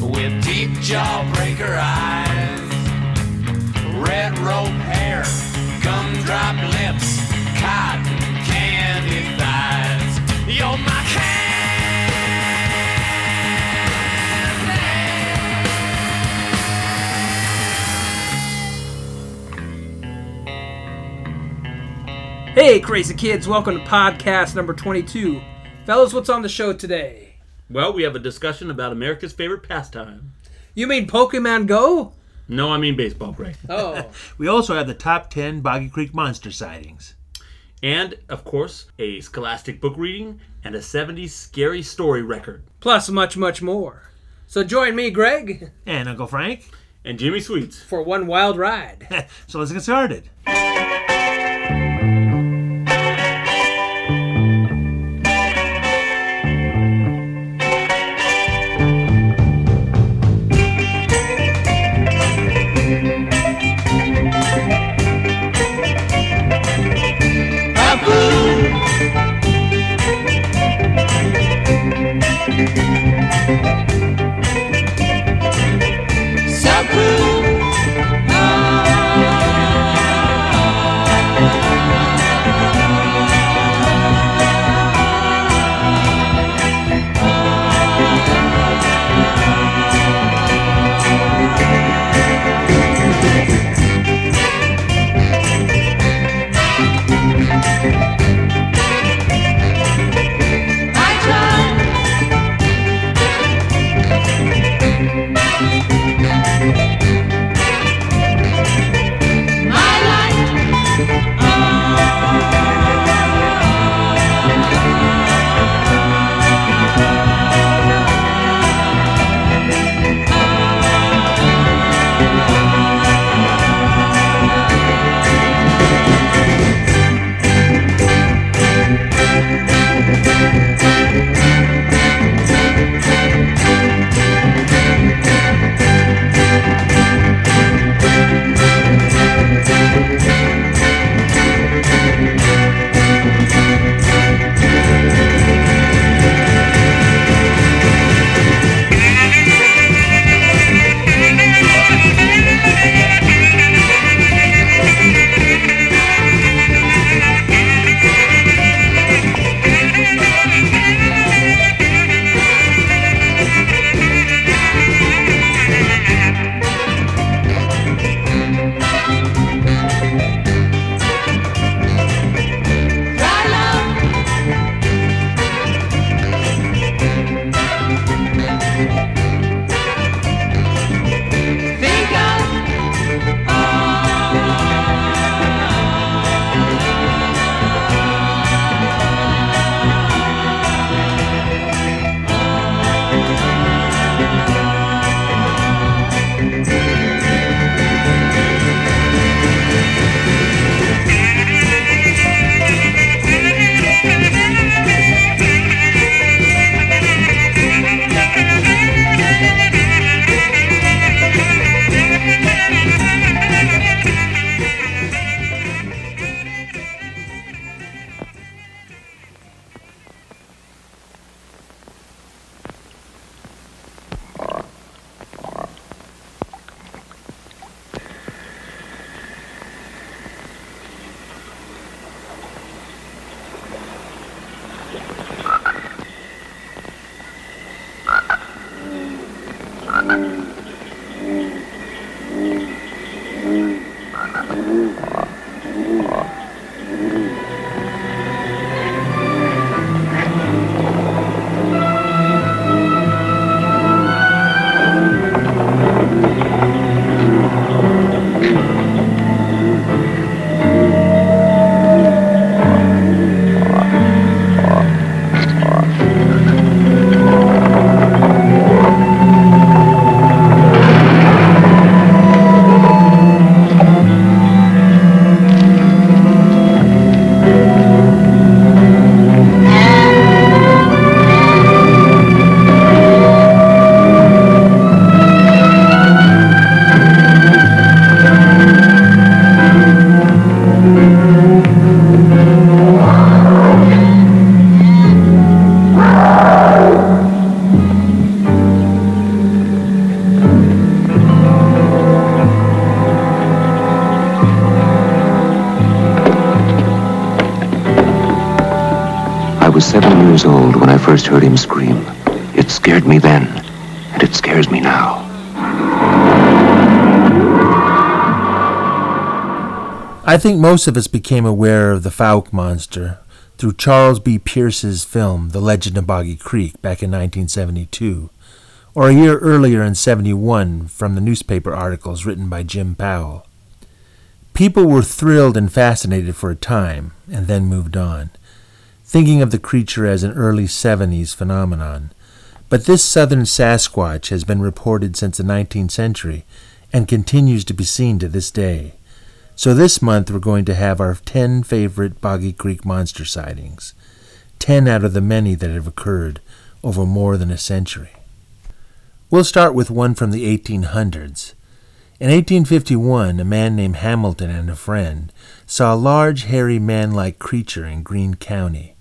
with deep jawbreaker eyes, red rope hair, gumdrop lips, cotton candy thighs. You're my. Hey, crazy kids, welcome to podcast number 22. Fellas, what's on the show today? Well, we have a discussion about America's favorite pastime. You mean Pokemon Go? No, I mean baseball, Greg. Oh, We also have the top 10 Boggy Creek monster sightings. And, of course, a scholastic book reading and a 70s scary story record. plus much, much more. So join me, Greg, And Uncle Frank. And Jimmy Sweets. for one wild ride. so let's get started. Then, and it scares me now. I think most of us became aware of the Fouke monster through Charles B. Pierce's film The Legend of Boggy Creek back in 1972, or a year earlier in 71 from the newspaper articles written by Jim Powell. People were thrilled and fascinated for a time, and then moved on, thinking of the creature as an early 70s phenomenon. But this southern Sasquatch has been reported since the 19th century and continues to be seen to this day. So this month we're going to have our 10 favorite Boggy Creek monster sightings, 10 out of the many that have occurred over more than a century. We'll start with one from the 1800s. In 1851, a man named Hamilton and a friend saw a large, hairy, man like creature in Greene County.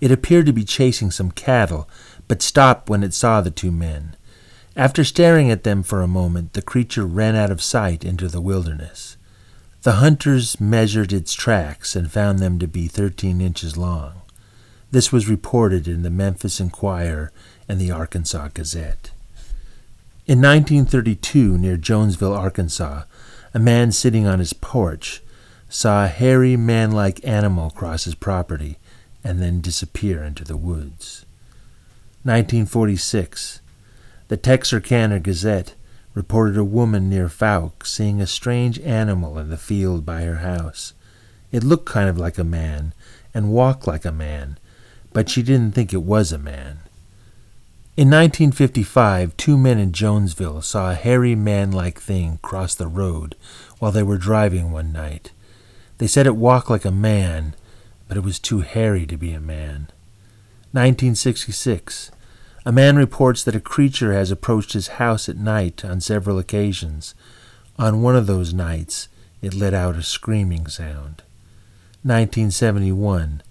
It appeared to be chasing some cattle, but stopped when it saw the two men. After staring at them for a moment, the creature ran out of sight into the wilderness. The hunters measured its tracks and found them to be 13 inches long. This was reported in the Memphis Enquirer and the Arkansas Gazette. In 1932, near Jonesville, Arkansas, a man sitting on his porch saw a hairy man like animal cross his property and then disappear into the woods. 1946, the Texarkana Gazette reported a woman near Fouke seeing a strange animal in the field by her house. It looked kind of like a man and walked like a man, but she didn't think it was a man. In 1955, two men in Jonesville saw a hairy man like thing cross the road while they were driving one night. They said it walked like a man, but it was too hairy to be a man. 1966. A man reports that a creature has approached his house at night on several occasions. On one of those nights, it let out a screaming sound. 1971.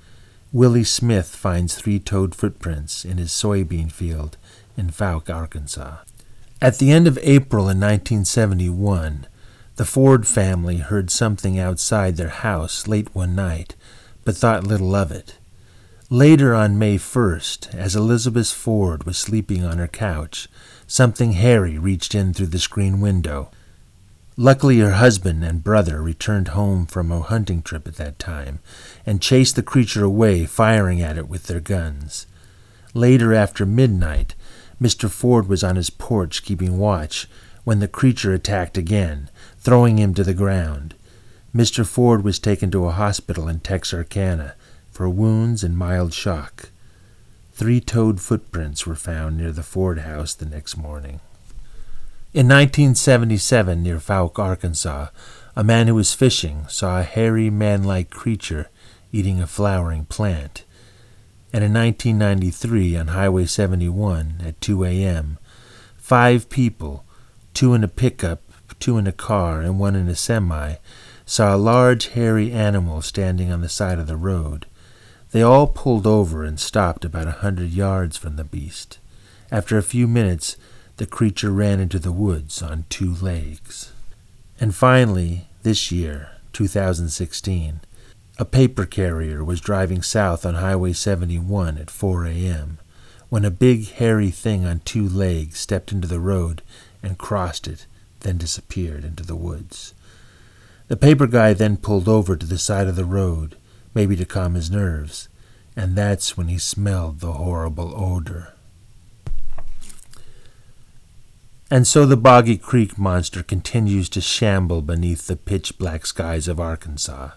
Willie Smith finds three toed footprints in his soybean field in Fouke, Arkansas. At the end of April in 1971, the Ford family heard something outside their house late one night, but thought little of it. Later on May 1st, as Elizabeth Ford was sleeping on her couch, something hairy reached in through the screen window. Luckily, her husband and brother returned home from a hunting trip at that time and chased the creature away, firing at it with their guns. Later, after midnight, Mr. Ford was on his porch keeping watch when the creature attacked again, throwing him to the ground. Mr. Ford was taken to a hospital in Texarkana for wounds and mild shock. Three toed footprints were found near the Ford house the next morning. In 1977, near Fouke, Arkansas, a man who was fishing saw a hairy man like creature eating a flowering plant. And in 1993, on Highway 71 at 2 a.m., five people, two in a pickup, two in a car, and one in a semi, saw a large hairy animal standing on the side of the road. They all pulled over and stopped about a hundred yards from the beast. After a few minutes, the creature ran into the woods on two legs. And finally, this year, 2016, a paper carrier was driving south on Highway 71 at 4 a.m. when a big hairy thing on two legs stepped into the road and crossed it, then disappeared into the woods. The paper guy then pulled over to the side of the road maybe to calm his nerves, and that's when he smelled the horrible odor. And so the Boggy Creek monster continues to shamble beneath the pitch black skies of Arkansas.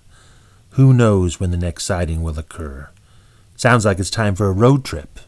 Who knows when the next sighting will occur? Sounds like it's time for a road trip.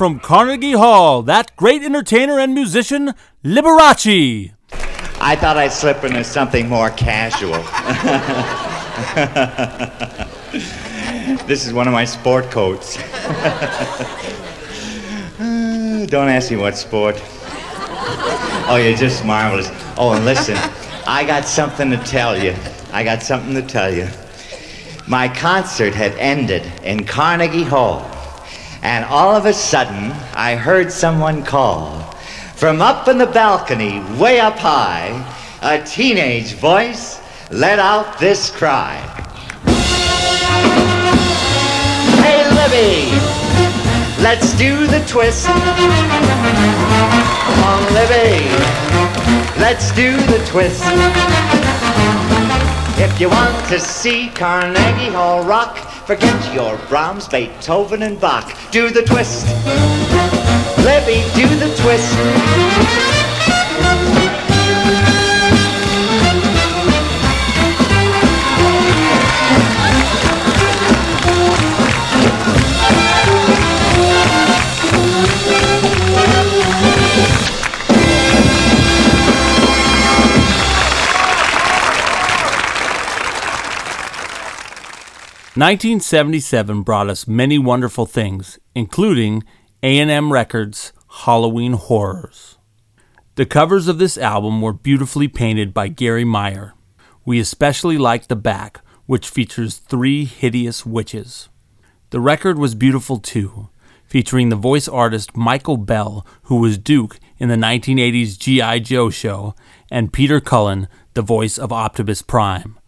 From Carnegie Hall, that great entertainer and musician, Liberace. I thought I'd slip into something more casual. this is one of my sport coats. Don't ask me what sport. Oh, you're just marvelous. Oh, and listen, I got something to tell you. I got something to tell you. My concert had ended in Carnegie Hall, and all of a sudden, I heard someone call. From up in the balcony, way up high, a teenage voice let out this cry. Hey, Libby! Let's do the twist. Come on, Libby. Let's do the twist. If you want to see Carnegie Hall rock, forget your Brahms, Beethoven, and Bach. Do the twist. Libby, do the twist. Nineteen seventy-seven brought us many wonderful things, including A&M Records' Halloween Horrors. The covers of this album were beautifully painted by Gary Meyer. We especially liked the back, which features three hideous witches. The record was beautiful too, featuring the voice artist Michael Bell, who was Duke in the 1980s G.I. Joe show, and Peter Cullen, the voice of Optimus Prime.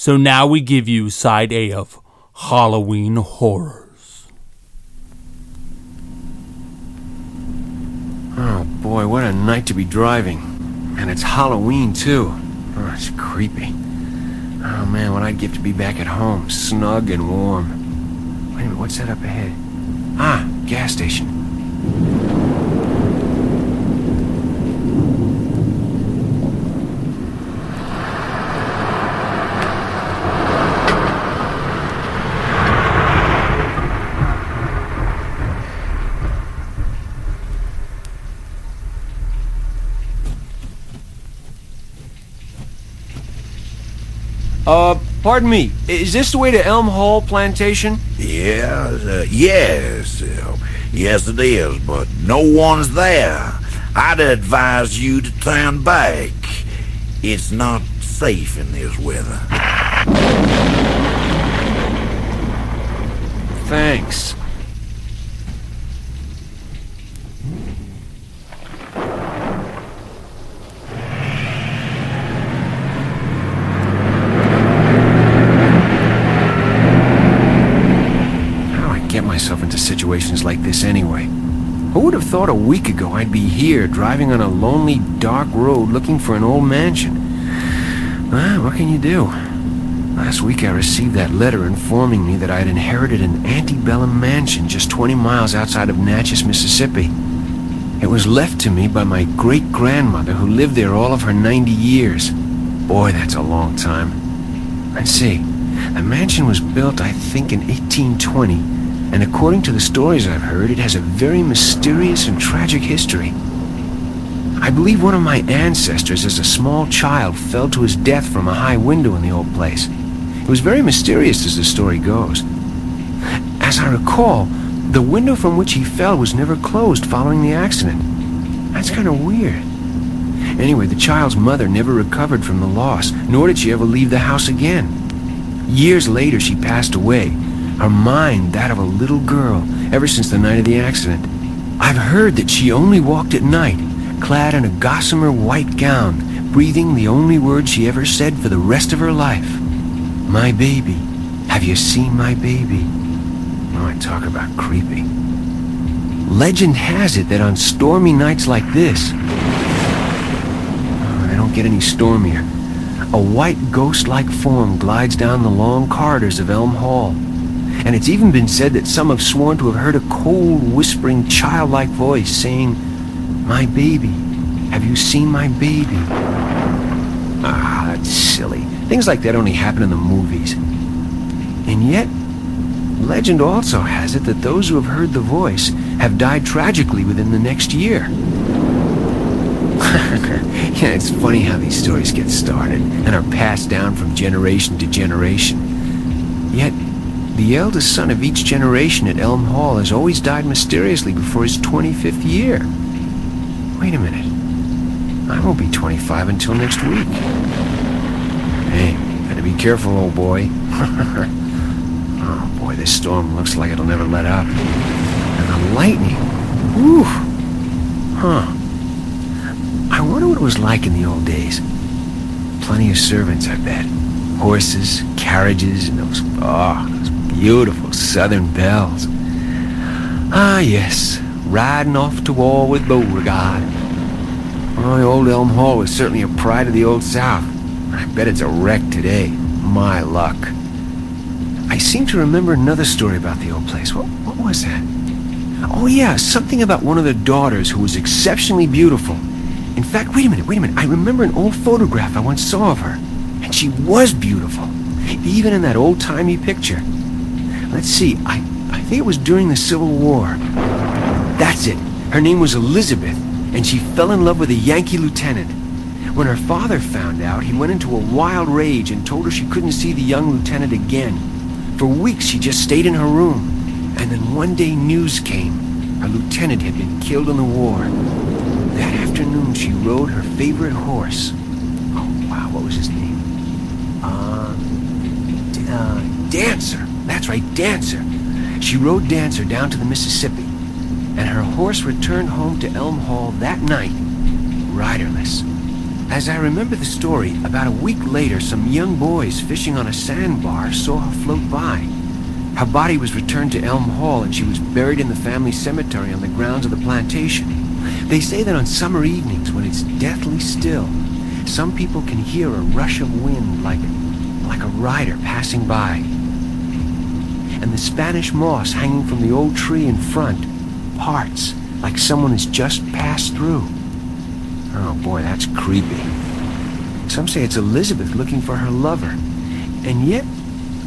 So now we give you side A of Halloween Horrors. Oh boy, what a night to be driving. And it's Halloween too. Oh, it's creepy. Oh man, what I'd give to be back at home, snug and warm. Wait a minute, what's that up ahead? Ah, gas station. Uh, pardon me. Is this the way to Elm Hall Plantation? Yeah, uh, yes, uh, yes it is, but no one's there. I'd advise you to turn back. It's not safe in this weather. Thanks. Situations like this anyway. Who would have thought a week ago I'd be here driving on a lonely, dark road looking for an old mansion? Well, what can you do? Last week I received that letter informing me that I had inherited an antebellum mansion just 20 miles outside of Natchez, Mississippi. It was left to me by my great-grandmother who lived there all of her 90 years. Boy, that's a long time. Let's see. The mansion was built, I think, in 1820, and according to the stories I've heard, it has a very mysterious and tragic history. I believe one of my ancestors as a small child fell to his death from a high window in the old place. It was very mysterious as the story goes. As I recall, the window from which he fell was never closed following the accident. That's kind of weird. Anyway, the child's mother never recovered from the loss, nor did she ever leave the house again. Years later, she passed away, her mind that of a little girl, ever since the night of the accident. I've heard that she only walked at night, clad in a gossamer white gown, breathing the only word she ever said for the rest of her life. My baby. Have you seen my baby? Oh, I talk about creepy. Legend has it that on stormy nights like this, they don't get any stormier, a white ghost-like form glides down the long corridors of Elm Hall. And it's even been said that some have sworn to have heard a cold, whispering, childlike voice saying, My baby, have you seen my baby? Ah, that's silly. Things like that only happen in the movies. And yet, legend also has it that those who have heard the voice have died tragically within the next year. yeah, it's funny how these stories get started and are passed down from generation to generation. Yet, the eldest son of each generation at Elm Hall has always died mysteriously before his 25th year. Wait a minute. I won't be 25 until next week. Hey, better be careful, old boy. oh boy, this storm looks like it'll never let up. And the lightning. Whew. Huh. I wonder what it was like in the old days. Plenty of servants, I bet. Horses, carriages, and those, oh, those beautiful southern belles. Ah, yes, riding off to war with Beauregard. My old Elm Hall was certainly a pride of the Old South. I bet it's a wreck today. My luck. I seem to remember another story about the old place. What, what was that? Oh, yeah, something about one of the daughters who was exceptionally beautiful. In fact, wait a minute, wait a minute. I remember an old photograph I once saw of her. And she was beautiful. Even in that old-timey picture. Let's see, I, I think it was during the Civil War. That's it. Her name was Elizabeth, and she fell in love with a Yankee lieutenant. When her father found out, he went into a wild rage and told her she couldn't see the young lieutenant again. For weeks, she just stayed in her room. And then one day news came. Her lieutenant had been killed in the war. That afternoon, she rode her favorite horse. Oh, wow, what was his name? Uh, uh, Dancer. That's right, Dancer. She rode Dancer down to the Mississippi. And her horse returned home to Elm Hall that night, riderless. As I remember the story, about a week later, some young boys fishing on a sandbar saw her float by. Her body was returned to Elm Hall and she was buried in the family cemetery on the grounds of the plantation. They say that on summer evenings, when it's deathly still, some people can hear a rush of wind like, like a rider passing by. And the Spanish moss hanging from the old tree in front parts like someone has just passed through. Oh boy, that's creepy. Some say it's Elizabeth looking for her lover. And yet,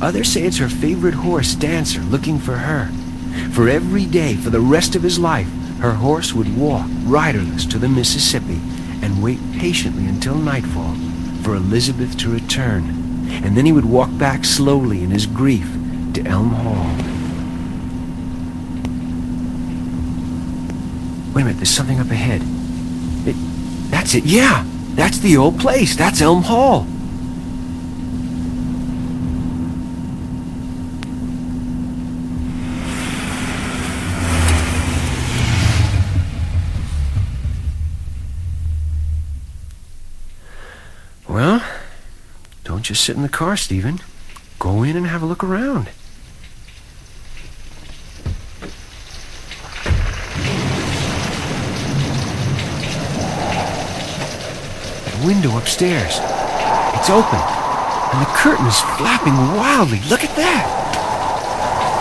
others say it's her favorite horse, Dancer, looking for her. For every day, for the rest of his life, her horse would walk riderless to the Mississippi and wait patiently until nightfall for Elizabeth to return. And then he would walk back slowly in his grief to Elm Hall. Wait a minute, there's something up ahead. It, that's it, yeah! That's the old place. That's Elm Hall. Well, don't just sit in the car, Stephen. Go in and have a look around. Window upstairs. It's open, and the curtain is flapping wildly. Look at that!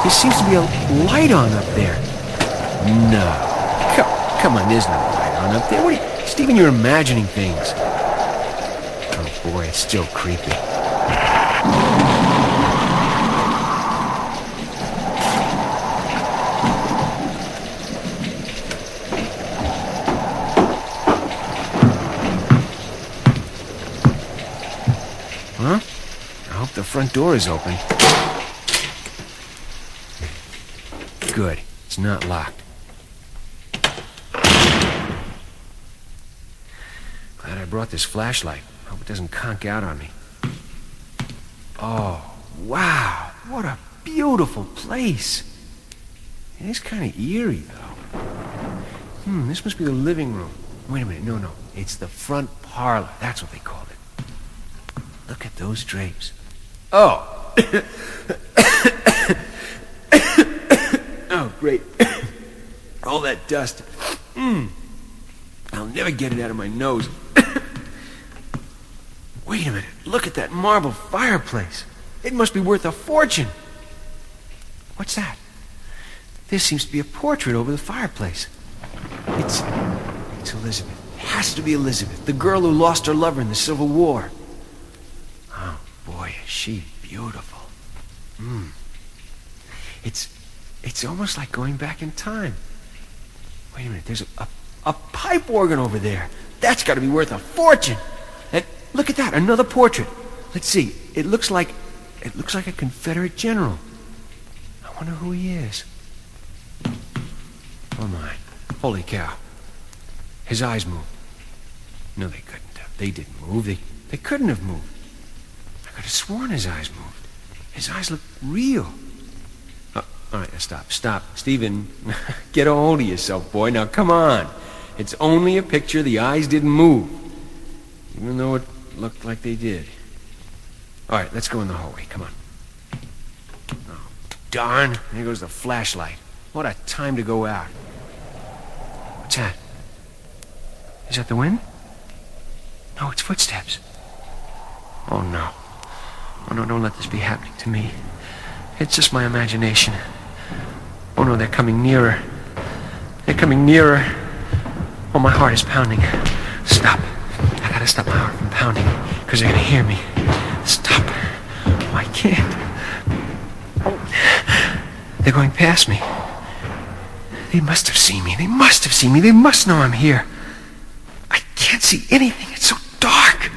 There seems to be a light on up there. No. Come, come on, there's no light on up there. What are you, Stephen, you're imagining things. Oh boy, it's still creepy. Huh? I hope the front door is open. Good. It's not locked. Glad I brought this flashlight. Hope it doesn't conk out on me. Oh, wow. What a beautiful place. It is kind of eerie, though. Hmm, this must be the living room. Wait a minute. No, no. It's the front parlor. That's what they called it. Look at those drapes. Oh. oh, great. All that dust. Mm. I'll never get it out of my nose. Wait a minute. Look at that marble fireplace. It must be worth a fortune. What's that? There seems to be a portrait over the fireplace. It's. It's Elizabeth. It has to be Elizabeth, the girl who lost her lover in the Civil War. Boy, is she beautiful. Hmm. It's. It's almost like going back in time. Wait a minute, there's a, a, a pipe organ over there. That's got to be worth a fortune. And look at that, another portrait. Let's see. It looks like. It looks like a Confederate general. I wonder who he is. Oh my. Holy cow. His eyes moved. No, they couldn't have. They didn't move. They, they couldn't have moved. I could have sworn his eyes moved. His eyes looked real. Oh, all right, stop. Stop. Stephen, get a hold of yourself, boy. Now, come on. It's only a picture. The eyes didn't move. Even though it looked like they did. All right, let's go in the hallway. Come on. Oh, darn. There goes the flashlight. What a time to go out. What's that? Is that the wind? No, it's footsteps. Oh, no. Oh, no, don't let this be happening to me. It's just my imagination. Oh, no, they're coming nearer. They're coming nearer. Oh, my heart is pounding. Stop. I gotta stop my heart from pounding, because they're gonna hear me. Stop. Oh, I can't. They're going past me. They must have seen me. They must have seen me. They must know I'm here. I can't see anything. It's so dark.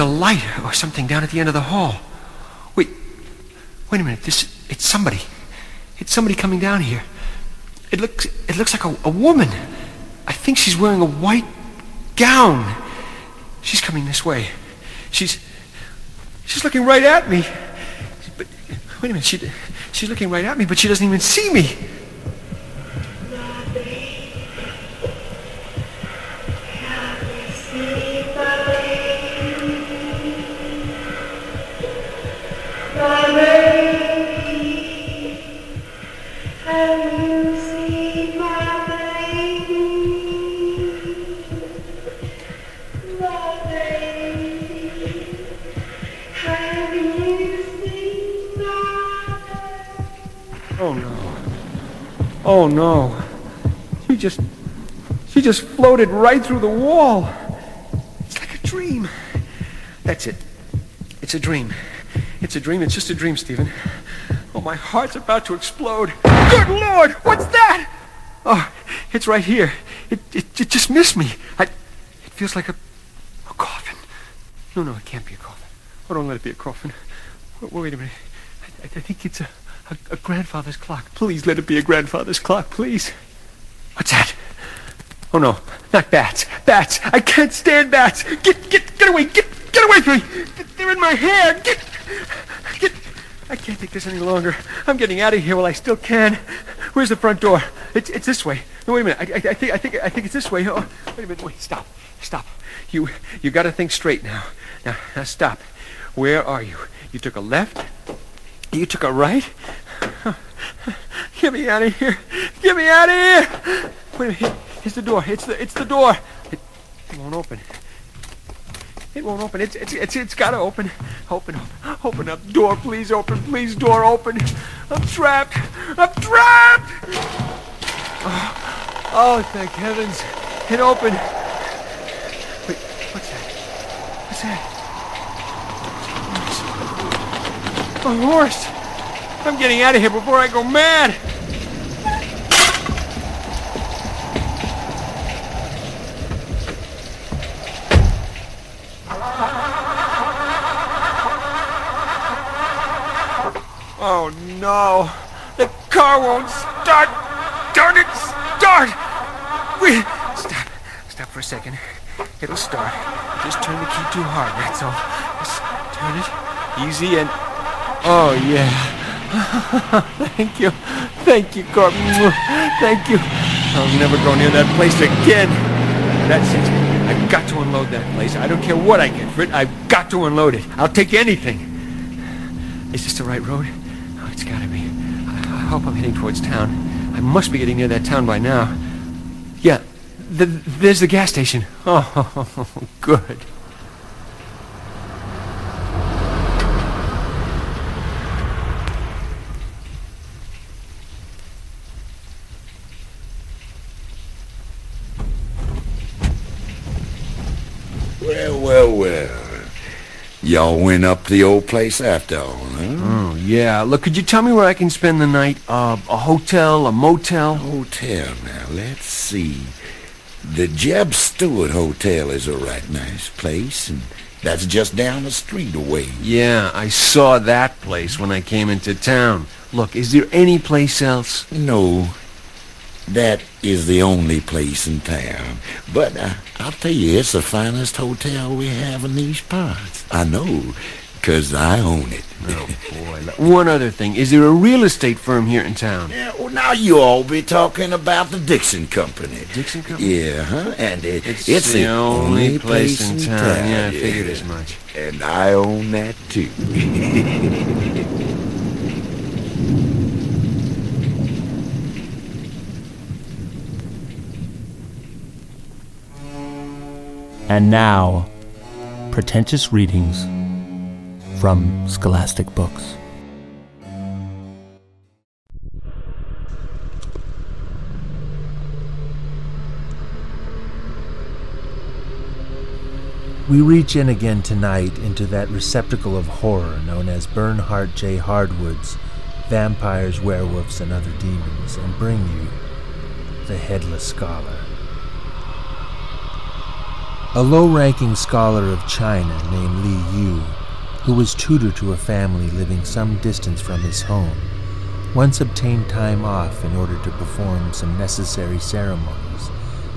A light or something down at the end of the hall. Wait. Wait a minute. This it's somebody. It's somebody coming down here. It looks it looks like a, a woman. I think she's wearing a white gown. She's coming this way. She's she's looking right at me. But wait a minute. She she's looking right at me, but she doesn't even see me. Floated right through the wall. It's like a dream. That's it. It's a dream. It's a dream. It's just a dream, Stephen. Oh, my heart's about to explode. Good Lord! What's that? Oh, it's right here. It, it, it just missed me. I, it feels like a, a coffin. No, no, it can't be a coffin. Oh, don't let it be a coffin. Wait, wait a minute. I, I think it's a, a, a grandfather's clock. Please let it be a grandfather's clock, please. What's that? Oh no, not bats. Bats. I can't stand bats. Get, get, get away. Get, get away from me. They're in my hair. Get, get. I can't take this any longer. I'm getting out of here while I still can. Where's the front door? It's, it's this way. No, wait a minute. I, I, I think, I think, I think it's this way. Oh, wait a minute. Wait. Stop. Stop. You, you got to think straight now. Now, now stop. Where are you? You took a left. You took a right. Get me out of here. Get me out of here. Wait a minute. It's the door. It's the it's the door. It, it won't open. It won't open. It's it's it's it's gotta open. Open up. Open up. Door, please open. Please, door open. I'm trapped. I'm trapped. Oh, oh thank heavens. It opened. Wait, what's that? What's that? A horse. I'm getting out of here before I go mad. Oh no! The car won't start! Darn it! Start! We Stop. Stop for a second. It'll start. Just turn the key too hard, that's all. Just turn it easy and. Oh yeah. Thank you. Thank you, Corp. Thank you. I'll never go near that place again. That's it. I've got to unload that place. I don't care what I get for it. I've got to unload it. I'll take anything. Is this the right road? Oh, it's gotta be. I, I hope I'm heading towards town. I must be getting near that town by now. Yeah, th- there's the gas station. Oh, good. Well, well, well. Y'all went up the old place after all, huh? Yeah. Look, could you tell me where I can spend the night? Uh, a hotel, a motel? Hotel, now, let's see. The Jeb Stuart Hotel is a right nice place, and that's just down the street away. Yeah, I saw that place when I came into town. Look, is there any place else? No, that is the only place in town. But uh, I'll tell you, it's the finest hotel we have in these parts. I know, 'cause I own it. Oh, boy. One other thing. Is there a real estate firm here in town? Yeah, well, now you all be talking about the Dixon Company. Dixon Company? Yeah, huh? And it, It's, it's, the, only place, in town. Yeah, I figured yeah. as much. And I own that too. And now, pretentious readings from Scholastic Books. We reach in again tonight into that receptacle of horror known as Bernhardt J. Hurwood's Vampires, Werewolves, and Other Demons and bring you The Headless Scholar. A low ranking scholar of China named Li Yu, who was tutor to a family living some distance from his home, once obtained time off in order to perform some necessary ceremonies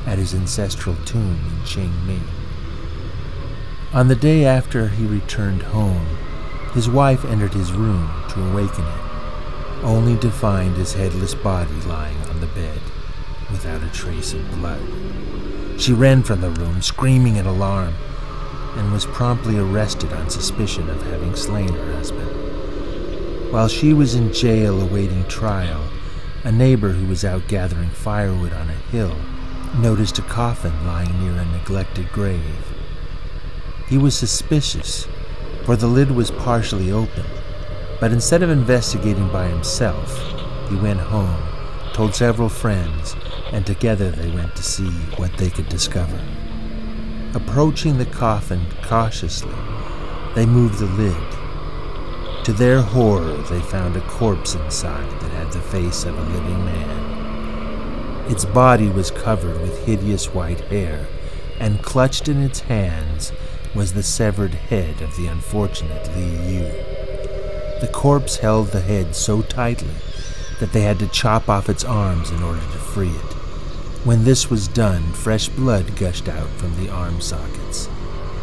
at his ancestral tomb in Qingming. On the day after he returned home, his wife entered his room to awaken him, only to find his headless body lying on the bed without a trace of blood. She ran from the room, screaming in alarm, and was promptly arrested on suspicion of having slain her husband. While she was in jail awaiting trial, a neighbor who was out gathering firewood on a hill noticed a coffin lying near a neglected grave. He was suspicious, for the lid was partially open, but instead of investigating by himself, he went home, told several friends, and together they went to see what they could discover. Approaching the coffin cautiously, they moved the lid. To their horror, they found a corpse inside that had the face of a living man. Its body was covered with hideous white hair, and clutched in its hands was the severed head of the unfortunate Li Yu. The corpse held the head so tightly that they had to chop off its arms in order to free it. When this was done, fresh blood gushed out from the arm sockets.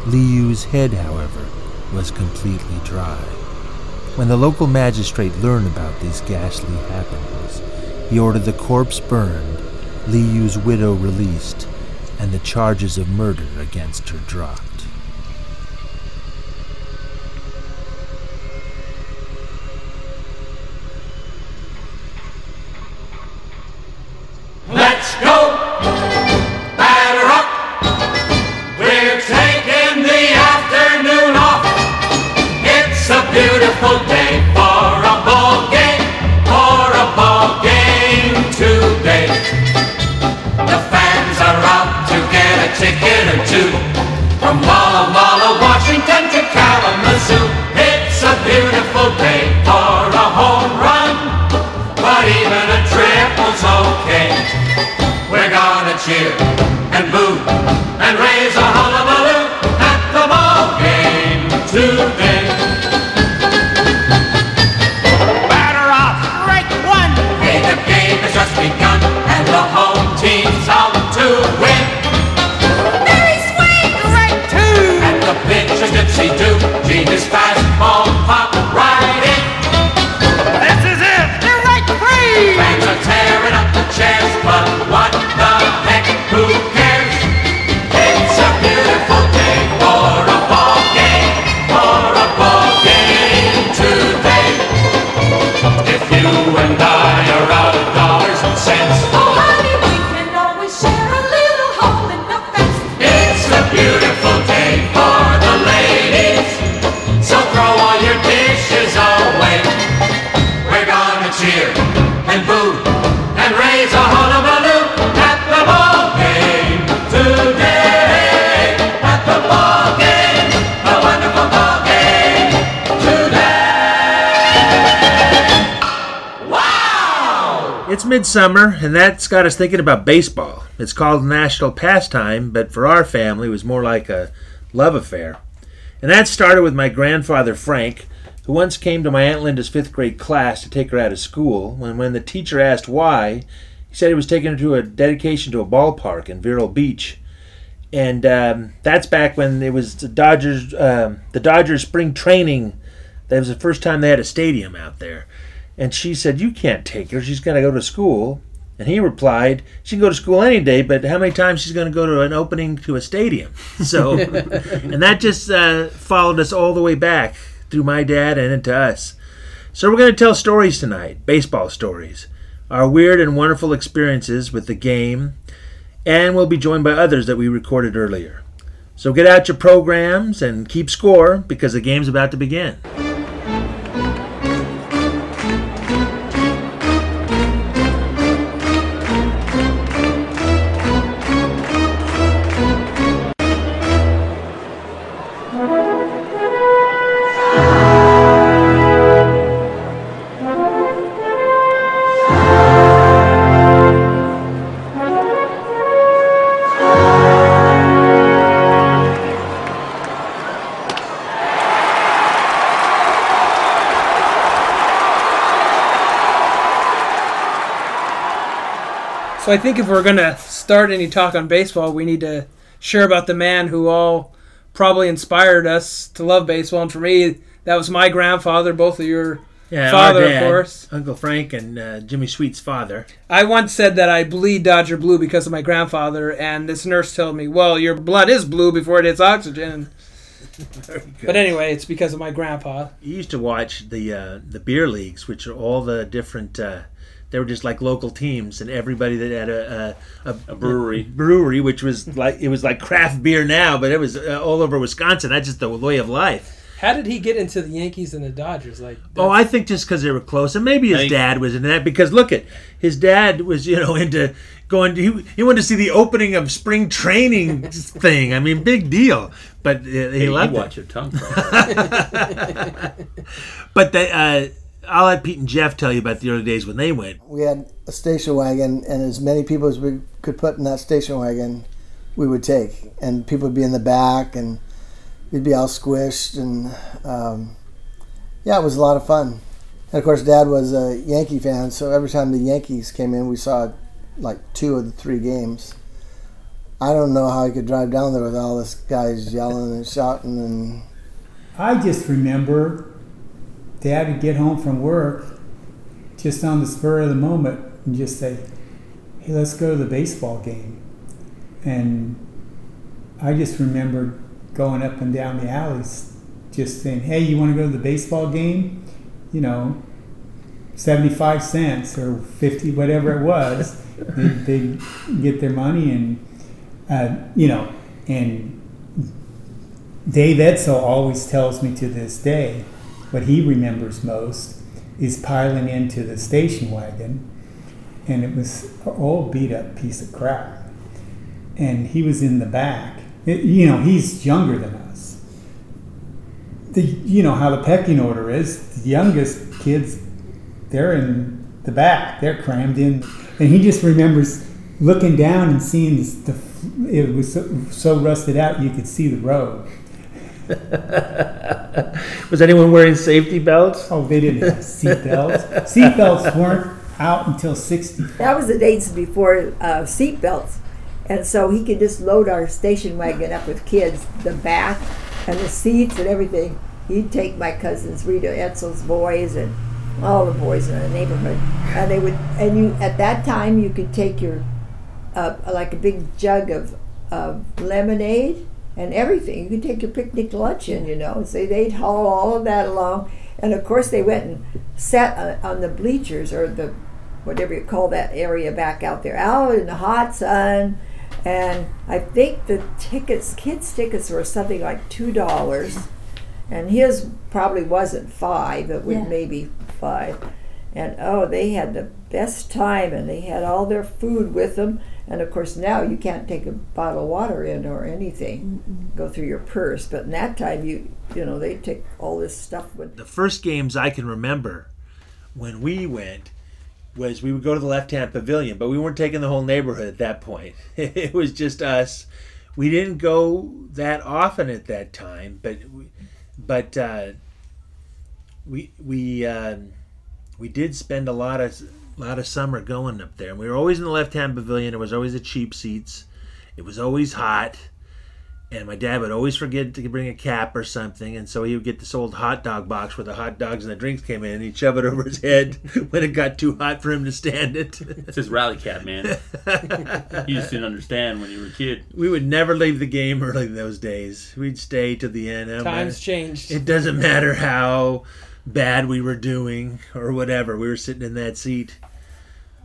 Liu's head, however, was completely dry. When the local magistrate learned about these ghastly happenings, he ordered the corpse burned, Liu's widow released, and the charges of murder against her dropped. Midsummer, and that's got us thinking about baseball. It's called national pastime, but for our family, it was more like a love affair. And that started with my grandfather Frank, who once came to my Aunt Linda's fifth grade class to take her out of school. When, when the teacher asked why, he said he was taking her to a dedication to a ballpark in Vero Beach. And um, that's back when it was the Dodgers, um, the Dodgers spring training. That was the first time they had a stadium out there. And she said, You can't take her. She's going to go to school. And he replied, She can go to school any day, but how many times she's going to go to an opening to a stadium? So, and that just uh, followed us all the way back through my dad and into us. So, we're going to tell stories tonight, baseball stories, our weird and wonderful experiences with the game, and we'll be joined by others that we recorded earlier. So, get out your programs and keep score because the game's about to begin. So I think if we're gonna start any talk on baseball, we need to share about the man who all probably inspired us to love baseball. And for me, that was my grandfather, both of your Yeah, father, our of course. Uncle Frank and uh, Jimmy Sweet's father. I once said that I bleed Dodger blue because of my grandfather, and this nurse told me, "Well, your blood is blue before it hits oxygen." But anyway, it's because of my grandpa. You used to watch the uh, the beer leagues, which are all the different. Uh, they were just like local teams, and everybody that had a a, a, brewery. brewery, which was like it was like craft beer now, but it was uh, all over Wisconsin. That's just the way of life. How did he get into the Yankees and the Dodgers? Like, Oh, I think just because they were close, and maybe his Thank- dad was in that. Because look at his dad was, you know, into going. He, he wanted to see the opening of spring training thing. I mean, big deal. But uh, he Hey, you loved watch your tongue, bro. But they, uh, I'll let Pete and Jeff tell you about the early days when they went. we had a station wagon, and as many people as we could put in that station wagon, we would take. And people would be in the back, and we'd be all squished. And um, yeah, it was a lot of fun. And of course, Dad was a Yankee fan, so every time the Yankees came in, we saw like two of the three games. I don't know how he could drive down there with all this guys yelling and shouting and I just remember Dad would get home from work just on the spur of the moment and just say, Hey, let's go to the baseball game. And I just remember going up and down the alleys just saying, Hey, you want to go to the baseball game? You know, 75 cents or 50, whatever it was. they, they get their money and, uh, you know, and Dave Etzel always tells me to this day what he remembers most is piling into the station wagon, and it was an old beat up piece of crap. And he was in the back. It- you know, he's younger than us. The, you know how the pecking order is. The youngest kids, they're in the back. They're crammed in, and he just remembers looking down and seeing this, the. It was so, so rusted out you could see the road. Was anyone wearing safety belts? Oh, they didn't have seat belts. Seat belts weren't out until 60. That was the days before uh, seat belts. And so he could just load our station wagon up with kids, the back and the seats and everything. He'd take my cousins, Rita Etzel's boys, and all the boys in the neighborhood. And they would, and you, at that time, you could take your, uh, like a big jug of, of lemonade and everything. You could take your picnic lunch in, you know. So they'd haul all of that along. And of course, they went and sat on, on the bleachers or the whatever you call that area back out there, out in the hot sun. And I think the tickets, kids' tickets, were something like two dollars, and his probably wasn't five. It was Yeah. maybe five. And oh, they had the best time, and they had all their food with them. And of course, now you can't take a bottle of water in or anything, go through your purse. But in that time, you you know they take all this stuff with The first games I can remember when we went was we would go to the left hand pavilion, but we weren't taking the whole neighborhood at that point. it was just us. We didn't go that often at that time, but we, but uh, we we um, we did spend a lot of lot of summer going up there, and we were always in the left hand pavilion. It was always the cheap seats. It was always hot. And my dad would always forget to bring a cap or something, and so he would get this old hot dog box where the hot dogs and the drinks came in, and he'd shove it over his head when it got too hot for him to stand it. It's his rally cap, man. you just didn't understand when you were a kid. We would never leave the game early in those days. We'd stay to the end. Times changed. It doesn't matter how bad we were doing or whatever. We were sitting in that seat,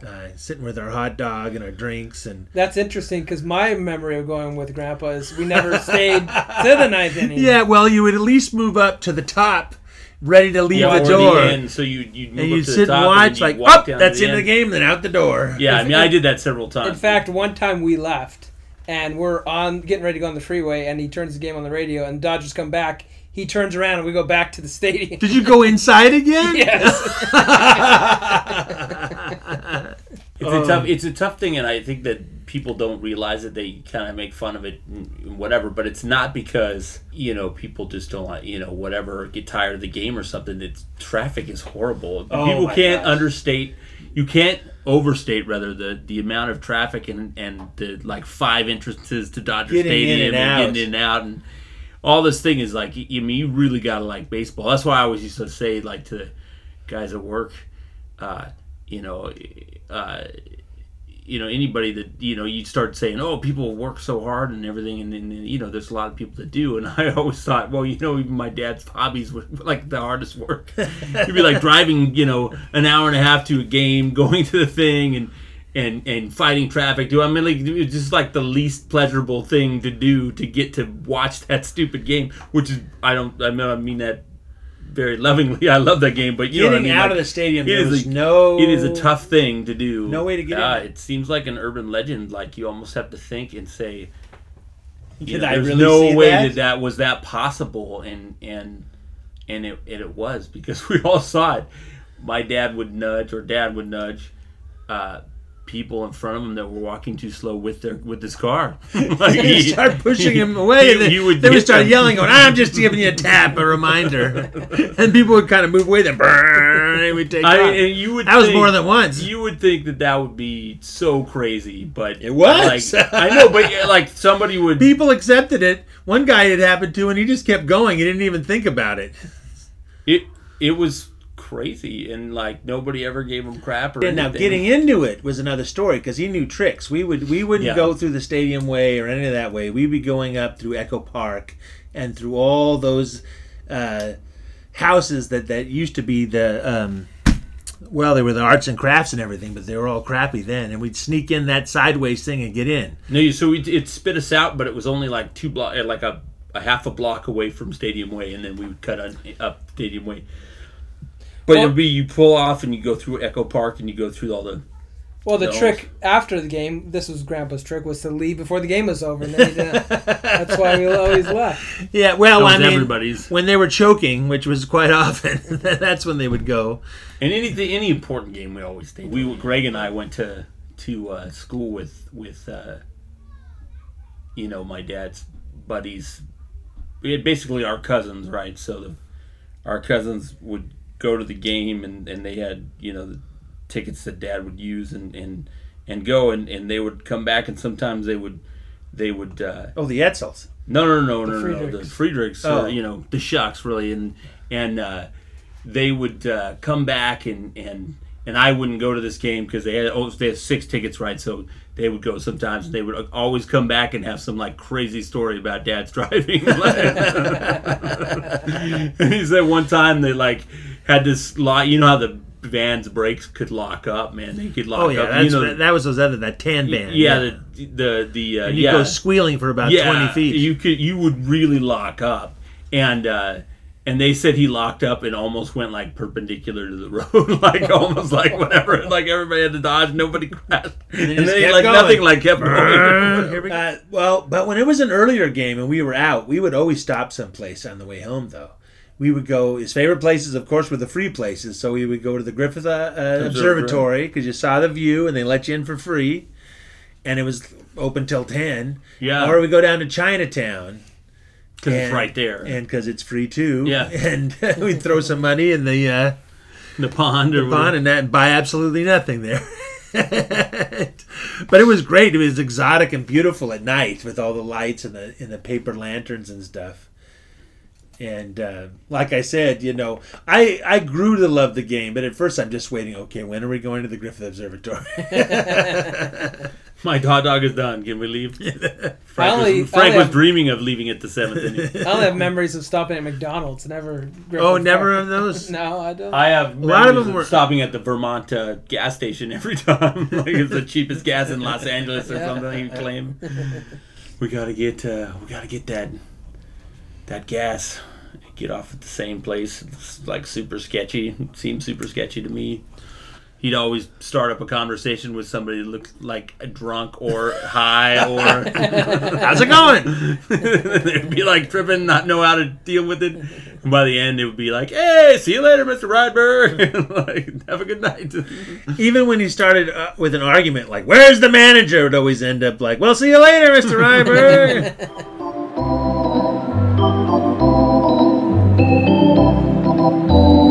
uh, sitting with our hot dog and our drinks, and That's interesting because my memory of going with Grandpa is we never stayed to the ninth inning. yeah. Well, you would at least move up to the top, ready to leave Yeah, the or the door. end, so you- you'd move and you'd the sit top and and watch then like, walk oh, that's to in the the game, then out the door. Yeah, I mean, I did that several times. In fact, one time we left and we're on getting ready to go on the freeway, and he turns the game on the radio, and Dodgers come back. He turns around and we go back to the stadium. Did you go inside again? yes. It's a tough. It's a tough thing, and I think that people don't realize that they kind of make fun of it, whatever. But it's not because you know people just don't like you know whatever get tired of the game or something. It's traffic is horrible. Oh people can't gosh. understate. You can't overstate rather the the amount of traffic and and the like five entrances to Dodger Getting in Stadium and out. getting in and out and all this thing is like I mean you really gotta like baseball. That's why I always used to say like to guys at work, uh, you know, uh, you know anybody that you know you'd start saying oh people work so hard and everything and, and you know there's a lot of people that do and I always thought well you know even my dad's hobbies were like the hardest work. You'd be like driving you know an hour and a half to a game, going to the thing and. And, and fighting traffic. Do I mean like it's just like the least pleasurable thing to do to get to watch that stupid game, which is I don't I mean I mean that very lovingly. I love that game, but you know what I Getting mean. out like, of the stadium, it is a- no- It is a tough thing to do. no way to get uh. It seems like an urban legend. Like you almost have to think and say, Did know, I there's really no way that? that? that was that possible, and and and it and it was because we all saw it. My dad would nudge, or dad would nudge. Uh, people in front of him that were walking too slow with their with his car. Like, He'd start pushing him away, and then he would they would hit start yelling, going, "I'm just giving you a tap, a reminder," and people would kind of move away. Then, would take I off. and you would that was more than once. You would think that that would be so crazy, but it was. Like, I know, but like somebody would. People accepted it. One guy it happened to, and he just kept going. He didn't even think about it. It it was crazy, and like nobody ever gave him crap or Yeah, now getting into it was another story because he knew tricks. We would we wouldn't Yeah. go through the stadium way or any of that way. We'd be going up through Echo Park and through all those uh, houses that that used to be the. Um, well, they were the arts and crafts and everything, but they were all crappy then. And we'd sneak in that sideways thing and get in. No, you- so it, it spit us out, but it was only like two block, like a, a half a block away from Stadium Way, and then we would cut on, up Stadium Way. But Well- it'd be you pull off and you go through Echo Park and you go through all the. Well, the those. trick after the game, this was Grandpa's trick, was to leave before the game was over, and then he didn't. That's why we always left. Yeah, well, That I mean, everybody's. when they were choking, which was quite often, that's when they would go. And any any important game, we always stayed. We, Greg and I went to to uh, school with with, uh, you know, my dad's buddies. We had basically our cousins, right? So the, our cousins would go to the game, and, and they had you know the tickets that dad would use, and and, and go, and, and they would come back, and sometimes they would they would. Uh, Oh, the Etzels. no, no, no, The no, no, no. The Friedrichs. Friedrichs, Oh. uh, you know, the Shucks, really, and and uh, they would uh, come back and and and I wouldn't go to this game because they had oh they had six tickets, right? So they would go sometimes. They would always come back and have some like crazy story about dad's driving. and he said one time they like had this lock. You know how the van's brakes could lock up, man. They could lock Oh yeah, up. that's, you know, that was those other that tan band. yeah, the the the uh, And you yeah. go squealing for about Yeah, 20 feet. You could you would really lock up, and uh, and they said he locked up and almost went like perpendicular to the road, like almost like whatever, like everybody had to dodge, nobody crashed, and, They then like going. nothing like kept going. We. Uh, well, but when it was an earlier game and we were out, we would always stop someplace on the way home, though. We would go. His favorite places, of course, were the free places. So we would go to the Griffith uh, uh, Observatory because you saw the view and they let you in for free, and it was open till ten. Yeah. Or we go down to Chinatown because it's right there. and because it's free too. Yeah. and we'd throw some money in the uh, the pond or the pond whatever. and that and buy absolutely nothing there. but it was great. It was exotic and beautiful at night with all the lights and the and the paper lanterns and stuff. And uh, like I said, you know, I I grew to love the game, but at first I'm just waiting. Okay, when are we going to the Griffith Observatory? My hot dog is done. Can we leave? Frank, only- was, Frank I only was have- dreaming of leaving at the seventh inning. I only have memories of stopping at McDonald's. Never. Oh, never of those? no, I don't. I have A lot of them were- stopping at the Vermont uh, gas station every time. like it's the cheapest gas in Los Angeles or Yeah. something. You claim we gotta get uh, we gotta get that that gas. Get off at the same place. It's like super sketchy. It seems super sketchy to me. He'd always start up a conversation with somebody that looked like a drunk or high or How's it going? They'd be like tripping, not know how to deal with it. And by the end, it would be like, "Hey, see you later, Mr. Rydberg. like, have a good night." Even when he started uh, with an argument like, "Where's the manager?" would always end up like, "Well, see you later, Mister Rydberg." Thank you.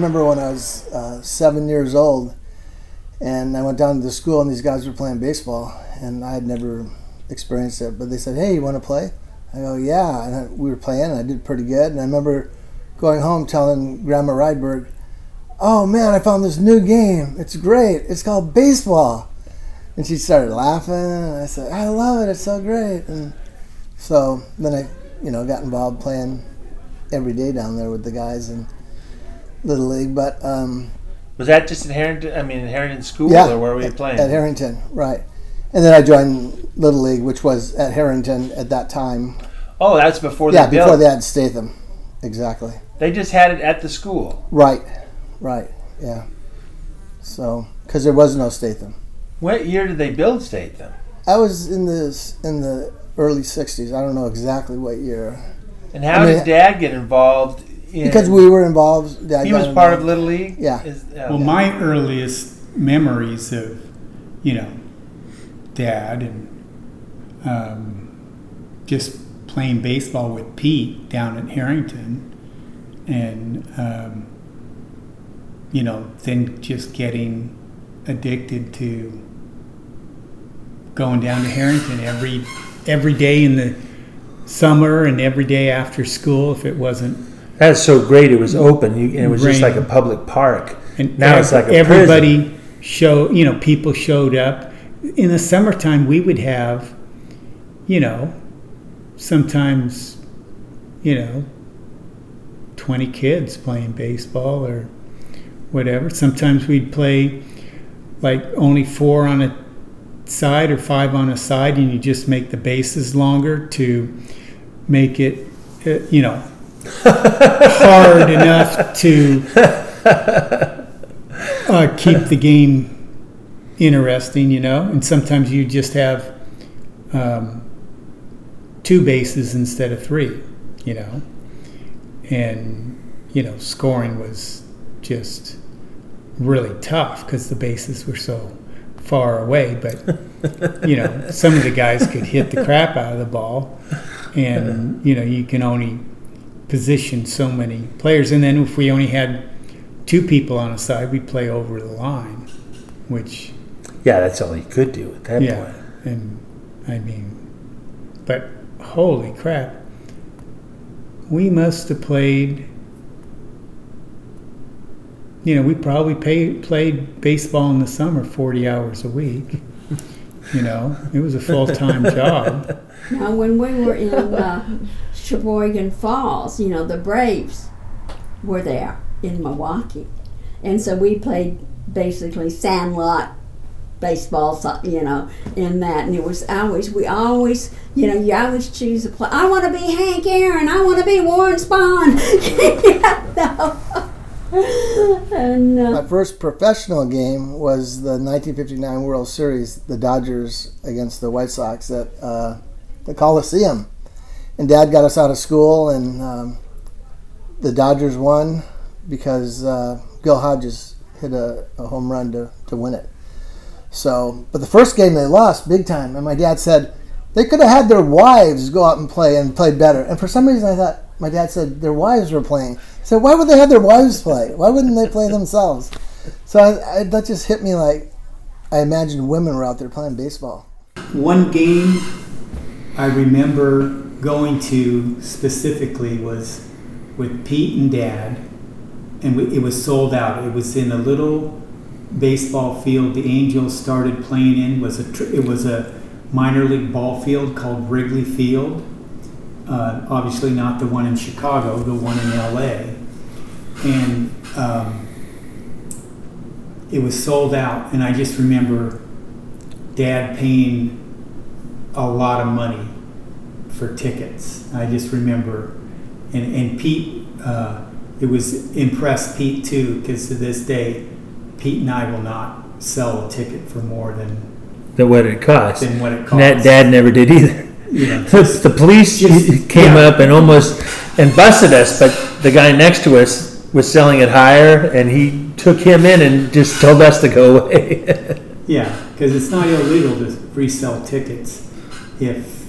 Remember when I was uh, seven years old, and I went down to the school, and these guys were playing baseball, and I had never experienced it. But they said, "Hey, you want to play?" I go, "Yeah," and I, we were playing, and I did pretty good. And I remember going home telling Grandma Rydberg, "Oh man, I found this new game. It's great. It's called baseball." And she started laughing, and I said, "I love it. It's so great." And so then I, you know, got involved playing every day down there with the guys in Little League. But um, Was that just in Harrington? I mean, in Harrington School, yeah, or where were you at, playing? At Harrington, right. And then I joined Little League, which was at Harrington at that time. oh, that's before yeah, they before built. they had Statham. Exactly. They just had it at the school. Right, right, yeah. So, because there was no Statham. What year did they build Statham? I was in the in the early '60s. I don't know exactly what year. And how I mean, did Dad get involved? In, Because we were involved. Dad he got was part of. Little League. Yeah. Is- uh, Well, my earliest memories of, you know, dad and um, just playing baseball with Pete down at Harrington, and um, you know, then just getting addicted to going down to Harrington every every day in the summer and every day after school if it wasn't That's so great. It was open, you, and it was just like a public park. and now ev- it's like a everybody prison. show you know people showed up in the summertime we would have you know sometimes you know 20 kids playing baseball or whatever sometimes we'd play like only four on a side or five on a side and you just make the bases longer to make it uh, you know hard enough to uh, keep the game interesting, you know. And sometimes you just have um, two bases instead of three, you know. And you know, scoring was just really tough because the bases were so far away. But you know, some of the guys could hit the crap out of the ball, and you know, you can only position so many players. And then if we only had two people on a side, we'd play over the line, which Yeah, that's all you could do at that yeah, point. and I mean, but holy crap, we must have played. You know, we probably pay, played baseball in the summer forty hours a week. You know, it was a full time job. Now, when we were in uh, Sheboygan Falls, you know, the Braves were there in Milwaukee. And so we played basically sandlot baseball, you know, in that. And it was always, we always, you know, you always choose a play. I want to be Hank Aaron. I want to be Warren no. and, uh, My first professional game was the 1959 World Series, the Dodgers against the White Sox at uh, the Coliseum. And Dad got us out of school, and um, the Dodgers won because uh, Gil Hodges hit a, a home run to, to win it. So, but the first game they lost big time, and my dad said they could have had their wives go out and play and play better. And for some reason, I thought my dad said their wives were playing. I said, why would they have their wives play? Why wouldn't they play themselves? So I, I, that just hit me like I imagined women were out there playing baseball. One game I remember going to specifically was with Pete and Dad, and we, it was sold out. It was in a little baseball field the Angels started playing in. was a tr- it was a minor league ball field called Wrigley Field. Uh, obviously, not the one in Chicago, the one in L.A. And um, it was sold out, and I just remember Dad paying a lot of money for tickets. I just remember, and and Pete, uh, it was impressed Pete too, because to this day, Pete and I will not sell a ticket for more than Than what it cost. Than what it And that dad never did either. Yeah, the police just- came yeah. up and almost and busted us, but the guy next to us was selling it higher, and he took him in and just told us to go away. yeah, because it's not illegal to resell tickets if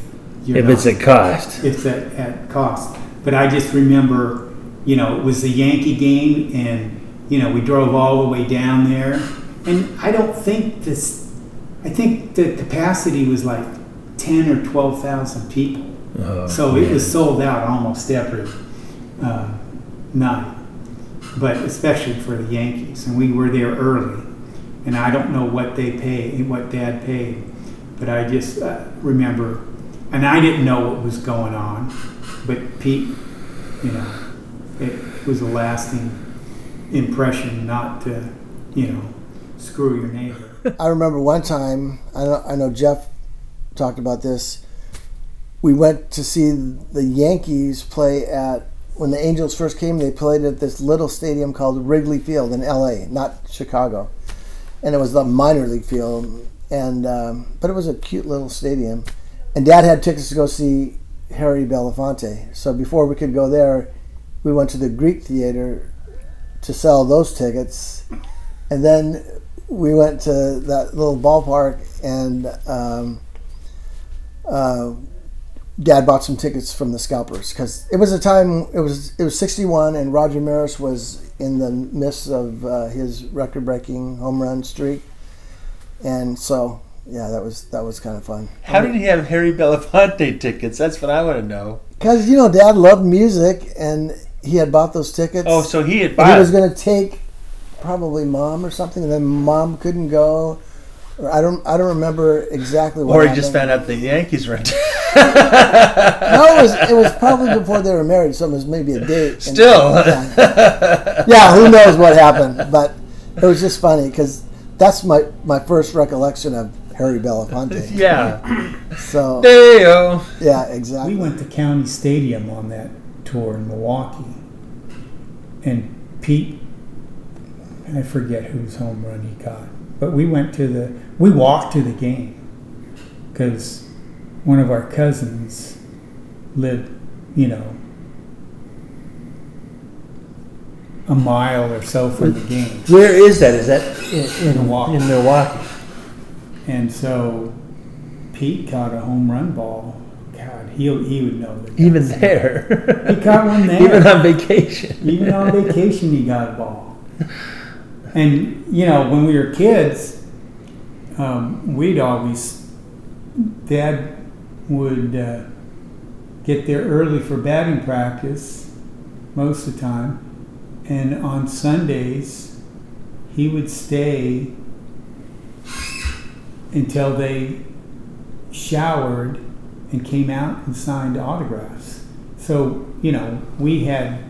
you're If it's at cost. It's at, at cost. But I just remember, you know, it was a Yankee game, and you know, we drove all the way down there, and I don't think this. I think the capacity was like ten or twelve thousand people. Oh, so it was sold out almost every uh, night, but especially for the Yankees. And we were there early, and I don't know what they paid, what Dad paid, but I just uh, remember, and I didn't know what was going on, but Pete, you know, it was a lasting impression not to, you know, screw your neighbor. I remember one time. I know, I know Jeff talked about this. We went to see the Yankees play at when the Angels first came. They played at this little stadium called Wrigley Field in L.A., not Chicago, and it was the minor league field. And um, but it was a cute little stadium. And Dad had tickets to go see Harry Belafonte. So before we could go there, we went to the Greek Theater to sell those tickets, and then we went to that little ballpark and um, uh, dad bought some tickets from the scalpers. Because it was a time it was it was 61 and roger maris was in the midst of uh, his record-breaking home run streak. And so yeah that was that was kind of fun How did he have Harry Belafonte tickets? That's what I want to know. because you know dad loved music and he had bought those tickets Oh, so he had bought- he was going to take probably mom or something and then mom couldn't go or i don't i don't remember exactly what Or he just found out the Yankees were in no, it was it was probably before they were married, so it was maybe a date. Still. yeah. Yeah, who knows what happened? But it was just funny because that's my my first recollection of Harry Belafonte. Yeah. So. Day-O. Yeah, exactly. We went to County Stadium on that tour in Milwaukee, and Pete, I forget whose home run he got, but we went to the, we walked to the game because one of our cousins lived, you know, a mile or so from the game. Where is that? Is that in, in Milwaukee? In Milwaukee. And so Pete caught a home run ball. God, he he would know that. Even there. He caught one there. Even on vacation. Even on vacation, he got a ball. And you know, when we were kids, um, we'd always Dad would uh, get there early for batting practice most of the time, and on Sundays he would stay until they showered and came out and signed autographs. So, you know, we had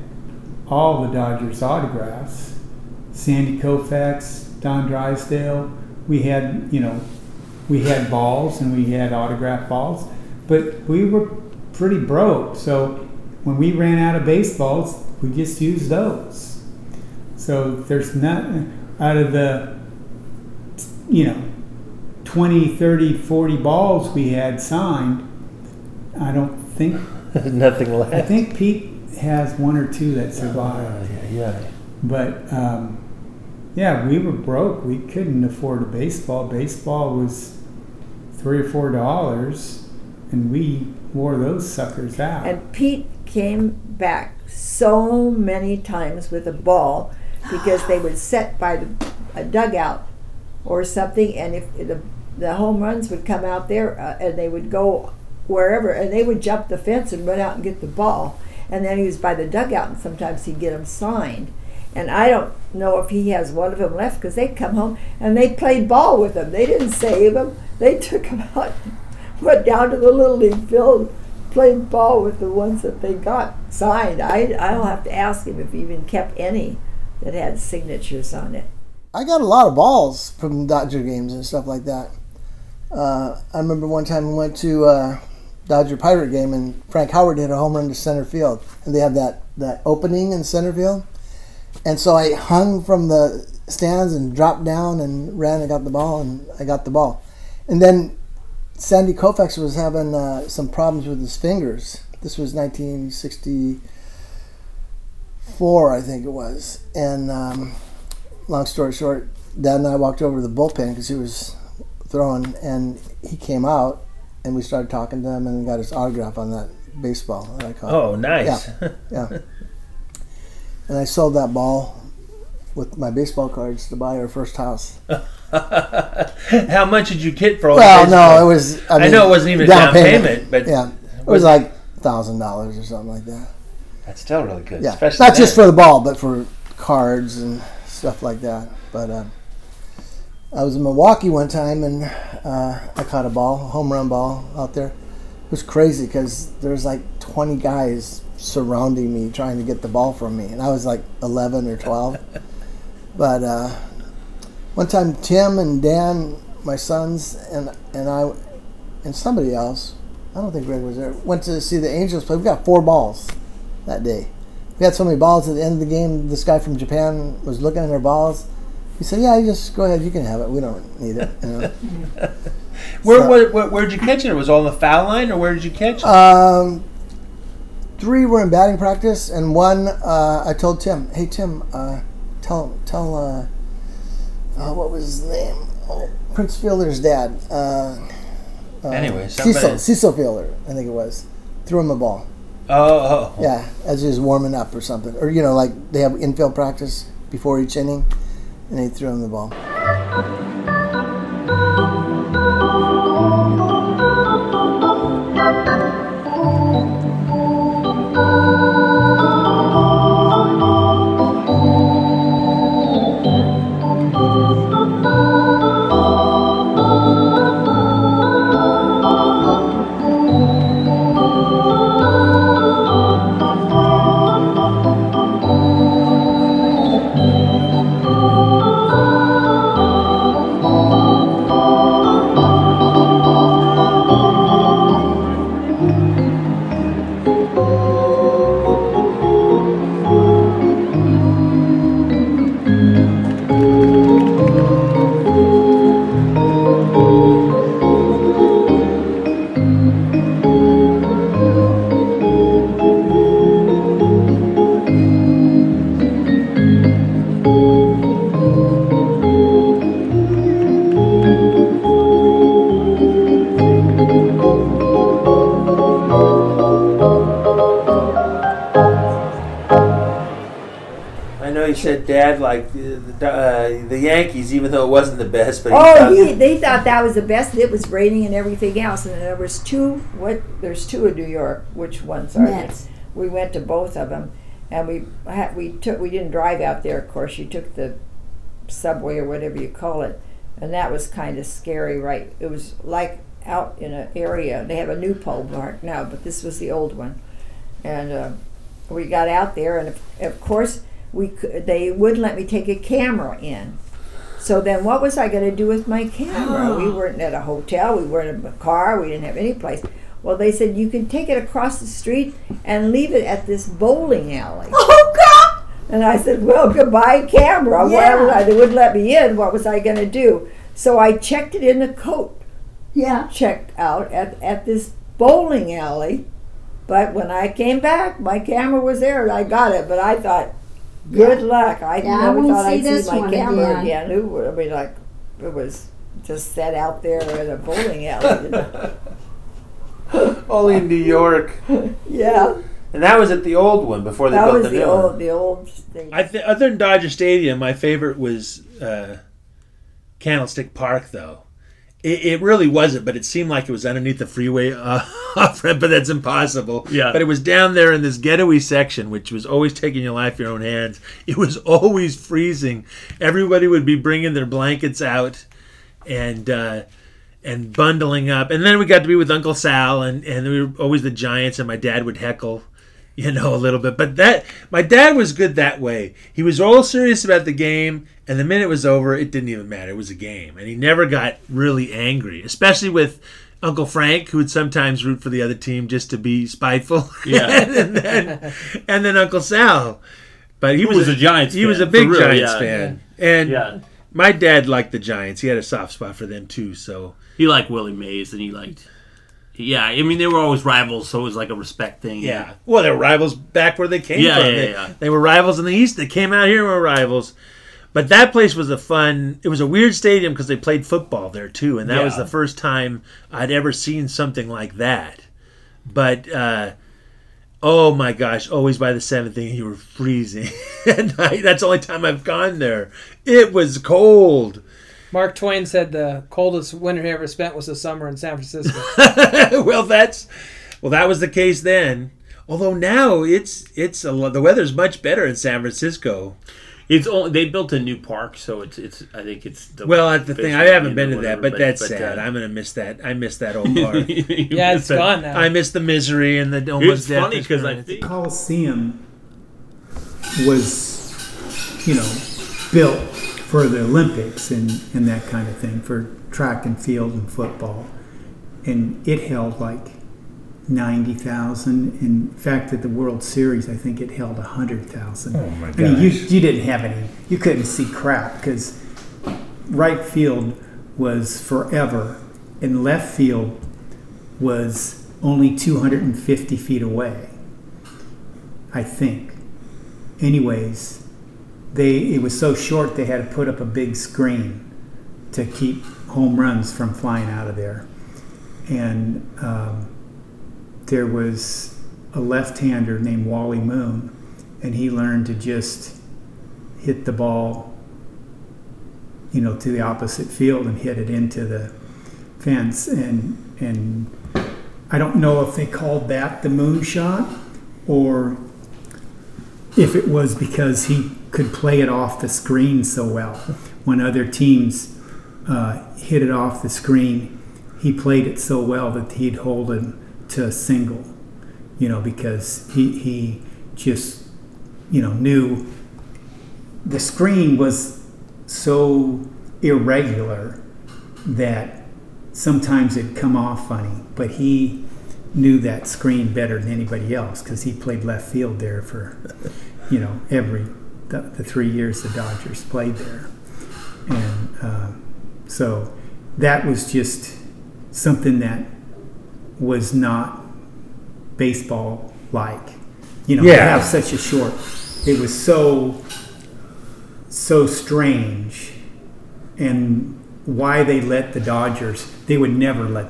all the Dodgers autographs. Sandy Koufax, Don Drysdale. We had, you know, we had balls and we had autographed balls, but we were pretty broke. So when we ran out of baseballs, we just used those. So there's not out of the, you know, 20, 30, 40 balls we had signed, I don't think. Nothing left. I think Pete has one or two that survived. yeah, yeah. But um, yeah, we were broke. We couldn't afford a baseball. Baseball was three or four dollars, and we wore those suckers out. And Pete came back so many times with a ball because they would set by the, a dugout or something, and if the, the home runs would come out there uh, and they would go wherever, and they would jump the fence and run out and get the ball. And then he was by the dugout, and sometimes he'd get them signed. And I don't know if he has one of them left because they'd come home and they played ball with him. They didn't save him. They took him out, went down to the little league field, played ball with the ones that they got signed. I I'll have to ask him if he even kept any that had signatures on it. I got a lot of balls from Dodger games and stuff like that. Uh, I remember one time we went to uh, Dodger Pirate game and Frank Howard hit a home run to center field, and they have that that opening in center field, and so I hung from the stands and dropped down and ran and got the ball, and I got the ball, and then Sandy Koufax was having uh, some problems with his fingers. This was 1964, I think it was, and. Um, long story short, Dad and I walked over to the bullpen because he was throwing, and he came out, and we started talking to him, and got his autograph on that baseball that I caught. Oh, nice. Yeah, yeah. And I sold that ball with my baseball cards to buy our first house. How much did you get for all Well, no, it was. I, I mean, know it wasn't even a down payment, but yeah, it was like thousand dollars or something like that. That's still really good. Yeah, especially not just for the ball, but for cards and stuff like that. But uh, I was in Milwaukee one time and uh, I caught a ball, a home run ball out there. It was crazy because there's like 20 guys surrounding me trying to get the ball from me, and I was like 11 or 12. but uh, one time, Tim and Dan, my sons, and and I, and somebody else, I don't think Greg was there, went to see the Angels play. We got four balls that day. We had so many balls at the end of the game. This guy from Japan was looking at our balls. He said, "Yeah, you just go ahead. You can have it. We don't need it." You know? Where, So- where, where where'd you catch it? It was all on the foul line, or where did you catch it? Um, three were in batting practice, and one uh, I told Tim, "Hey Tim, uh, tell tell uh, uh, what was his name? Oh, Prince Fielder's dad. Uh, uh, Anyway, Cecil Cecil Fielder, I think it was. Threw him a ball. oh, oh, Yeah, as he was warming up or something, or you know, like they have infield practice before each inning, and he threw him the ball. Uh, the Yankees, even though it wasn't the best. But Oh, thought- he, they thought that was the best. It was raining and everything else, and there was two. What? There's two in New York. Which ones are Mets. they? We went to both of them, and we had, we took we didn't drive out there. Of course, you took the subway or whatever you call it, and that was kind of scary. Right? It was like out in an area. They have a new pole park now, but this was the old one, and uh, we got out there, and of, of course we they wouldn't let me take a camera in. So then, what was I going to do with my camera? we ah. weren't at a hotel, we weren't in a car, we didn't have any place. Well, they said you can take it across the street and leave it at this bowling alley. Oh God! And I said, "Well, goodbye, camera. Yeah. They wouldn't let me in. What was I going to do?" So I checked it in the coat. Yeah. Checked out at at this bowling alley. But when I came back, my camera was there, and I got it. But I thought, "Good Yeah. luck." I Yeah, never won't thought see I'd this see my one camera again. again. Who would? I mean, like, it was just set out there in a bowling alley. you know. only in New York. yeah, And that was at the old one before they that built was the the new old, one. the old thing. I th- other than Dodger Stadium, my favorite was uh, Candlestick Park, though. It, it really wasn't, but it seemed like it was underneath the freeway uh, but that's impossible. Yeah. But it was down there in this ghetto-y section, which was always taking your life in your own hands. It was always freezing. Everybody would be bringing their blankets out and uh, and bundling up. And then we got to be with Uncle Sal, and, and we were always the Giants, and my dad would heckle you know, a little bit. But that my dad was good that way. He was all serious about the game, and the minute it was over, it didn't even matter. It was a game, and he never got really angry, especially with Uncle Frank, who would sometimes root for the other team just to be spiteful. Yeah. and then and then Uncle Sal. But he Who was a Giants He was a fan, big real, Giants yeah. fan, and Yeah. my dad liked the Giants. He had a soft spot for them too. So He liked Willie Mays, and he liked. Yeah, I mean they were always rivals, so it was like a respect thing. Yeah. Well, they were rivals back where they came Yeah, from. yeah, they, yeah. they were rivals in the East. They came out here and were rivals. But that place was a fun. It was a weird stadium because they played football there too, and that was the first time I'd ever seen something like that. But uh, Oh my gosh! Always by the seventh inning, you were freezing. and that's the only time I've gone there. It was cold. Mark Twain said the coldest winter he ever spent was the summer in San Francisco. well, that's well, that was the case then. Although now it's it's a, lo- the weather's much better in San Francisco. It's only they built a new park, so it's it's. I think it's. The Well, that's the thing. I haven't been to whatever, that, but, that's but, sad. uh, I'm gonna miss that. I miss that old park. Yeah, it's gone now. I miss the misery and the almost It's death funny 'cause I experience. think- Coliseum was, you know, built for the Olympics and, and that kind of thing, for track and field and football. And it held like 90,000. In fact, at the World Series, I think it held 100,000. Oh, my I mean, you, you didn't have any, you couldn't see crap because right field was forever and left field was only 250 feet away. I think. Anyways, they it was so short they had to put up a big screen to keep home runs from flying out of there. And um, there was a left-hander named Wally Moon, and he learned to just hit the ball, you know, to the opposite field and hit it into the fence. And and I don't know if they called that the moon shot or if it was because he could play it off the screen so well. When other teams uh, hit it off the screen, he played it so well that he'd hold him to a single, you know, because he, he just, you know, knew the screen was so irregular that sometimes it'd come off funny, but he knew that screen better than anybody else because he played left field there for, you know, every the, the three years the Dodgers played there, and um, so that was just something that was not baseball like. You know, to have such a short. It was so so strange, and why they let the Dodgers? They would never let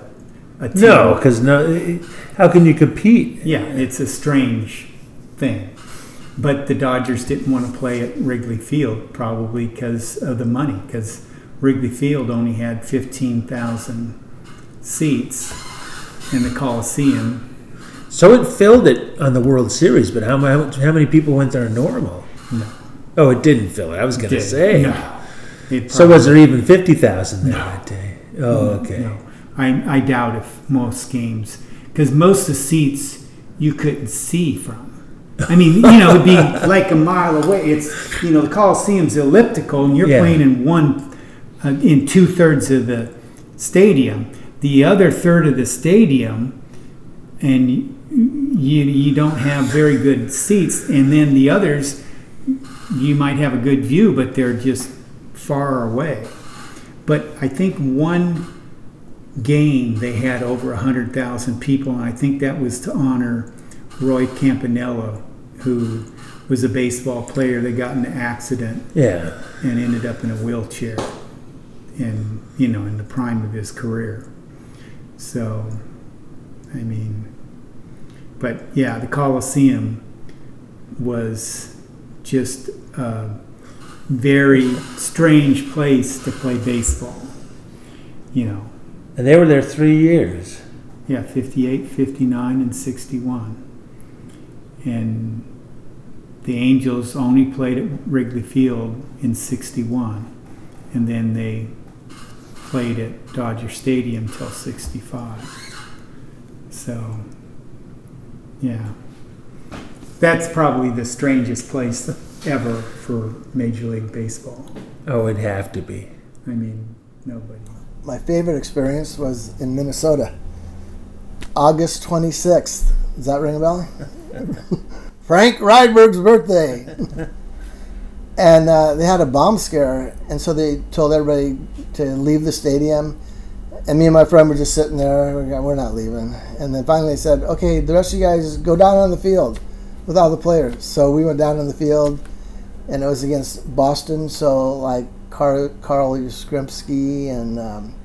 a team. No, because no. How can you compete? Yeah, it's a strange thing. But the Dodgers didn't want to play at Wrigley Field probably because of the money, because Wrigley Field only had 15,000 seats in the Coliseum. So it filled it on the World Series, but how, mu- how many people went there normal? No. Oh, it didn't fill it. I was going to say. No. So was there even fifty thousand there No. that day? Oh, okay. No. I, I doubt if most games, because most of the seats you couldn't see from. I mean, you know, it'd be like a mile away. It's, you know, the Coliseum's elliptical and you're Yeah. playing in one, uh, in two thirds of the stadium. The other third of the stadium, and you, you, don't have very good seats. And then the others, you might have a good view, but they're just far away. But I think one game they had over 100,000 people, and I think that was to honor Roy Campanella, who was a baseball player that got in an accident Yeah. and ended up in a wheelchair and you know in the prime of his career so i mean but yeah the coliseum was just a very strange place to play baseball you know And they were there three years. yeah 58 59 and 61 and the angels only played at wrigley field in 61 and then they played at dodger stadium till 65 so yeah that's probably the strangest place ever for major league baseball Oh, it'd have to be. i mean nobody My favorite experience was in Minnesota. August 26th. Does that ring a bell? Frank Rydberg's birthday. and uh, they had a bomb scare, and so they told everybody to leave the stadium. And me and my friend were just sitting there. We're not leaving. And then finally they said, "Okay, the rest of you guys go down on the field with all the players." So we went down on the field, and it was against Boston. So like Carl, Carl Yastrzemski and um,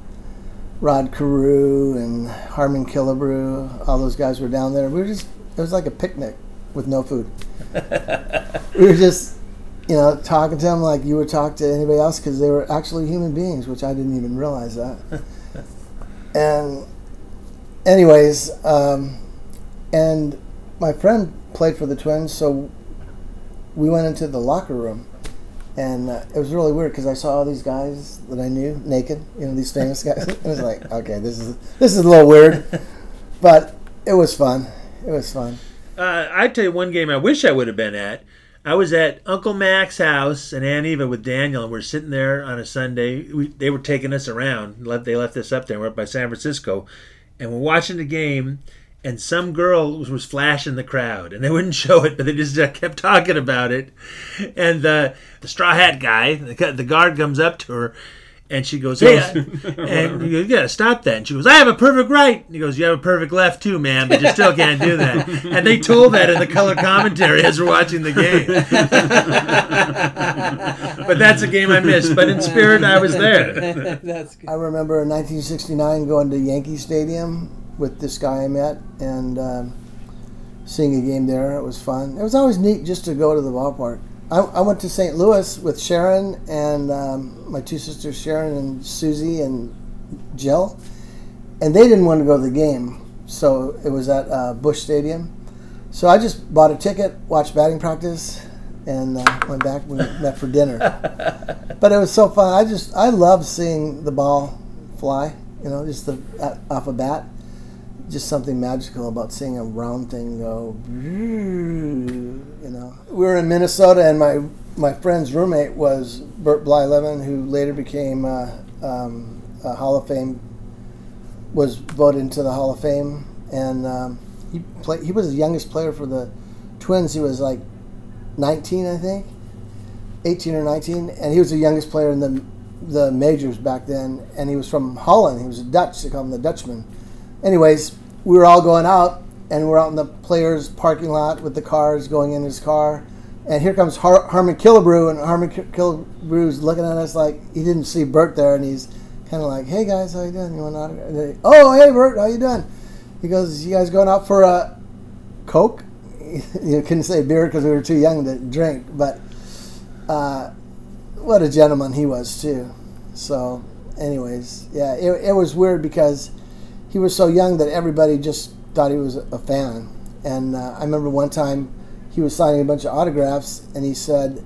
Rod Carew and Harmon Killebrew, all those guys were down there. We were just It was like a picnic with no food. we were just, you know, talking to them like you would talk to anybody else because they were actually human beings, which I didn't even realize that. and, anyways, um, and my friend played for the Twins, so we went into the locker room, and uh, it was really weird because I saw all these guys that I knew naked, you know, these famous guys. it was like, okay, this is this is a little weird, but it was fun. It was fun. Uh, I tell you one game I wish I would have been at. I was at Uncle Mac's house and Aunt Eva with Daniel, and we're sitting there on a Sunday. We, they were taking us around. They left us up there. We're up by San Francisco, and we're watching the game. And some girl was, was flashing the crowd, and they wouldn't show it, but they just uh, kept talking about it. And uh, the straw hat guy, the, the guard, comes up to her, and she goes, "Hey," and you, go, you gotta stop that. And she goes, "I have a perfect right." And he goes, "You have a perfect left too, man, but you still can't do that." And they told that in the color commentary as we're watching the game. but that's a game I missed. But in spirit, I was there. That's good. I remember in 1969 going to Yankee Stadium with this guy I met and um, seeing a game there. It was fun. It was always neat just to go to the ballpark. I, I went to St. Louis with Sharon and um, my two sisters, Sharon and Susie and Jill, and they didn't want to go to the game, so it was at uh, Busch Stadium. So I just bought a ticket, watched batting practice, and uh, went back. We met for dinner. but it was so fun. I just I love seeing the ball fly. You know, just the off a bat. Just something magical about seeing a round thing go. You know, we were in Minnesota, and my my friend's roommate was Bert Blyleven, who later became uh, um, a Hall of Fame. Was voted into the Hall of Fame, and um, he played. He was the youngest player for the Twins. He was like 19, I think, 18 or 19, and he was the youngest player in the the majors back then. And he was from Holland. He was a Dutch. They call him the Dutchman. Anyways, we were all going out, and we're out in the players' parking lot with the cars going in his car. And here comes Har- Harmon Killebrew, and Harmon Ki- Killebrew's looking at us like he didn't see Bert there, and he's kind of like, "Hey guys, how you doing? You want an autograph?" Oh, hey Bert, how you doing? He goes, "You guys going out for a Coke?" you couldn't say beer because we were too young to drink, but uh, what a gentleman he was too. So, anyways, yeah, it, it was weird because he was so young that everybody just thought he was a fan. And uh, I remember one time he was signing a bunch of autographs, and he said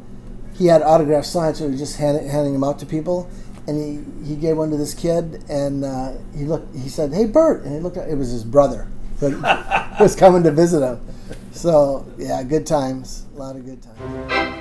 he had autographs signed, so he was just hand, handing them out to people. And he, he gave one to this kid, and uh, he looked. He said, "Hey, Bert," and he looked. At, it was his brother who was coming to visit him. So yeah, good times. A lot of good times.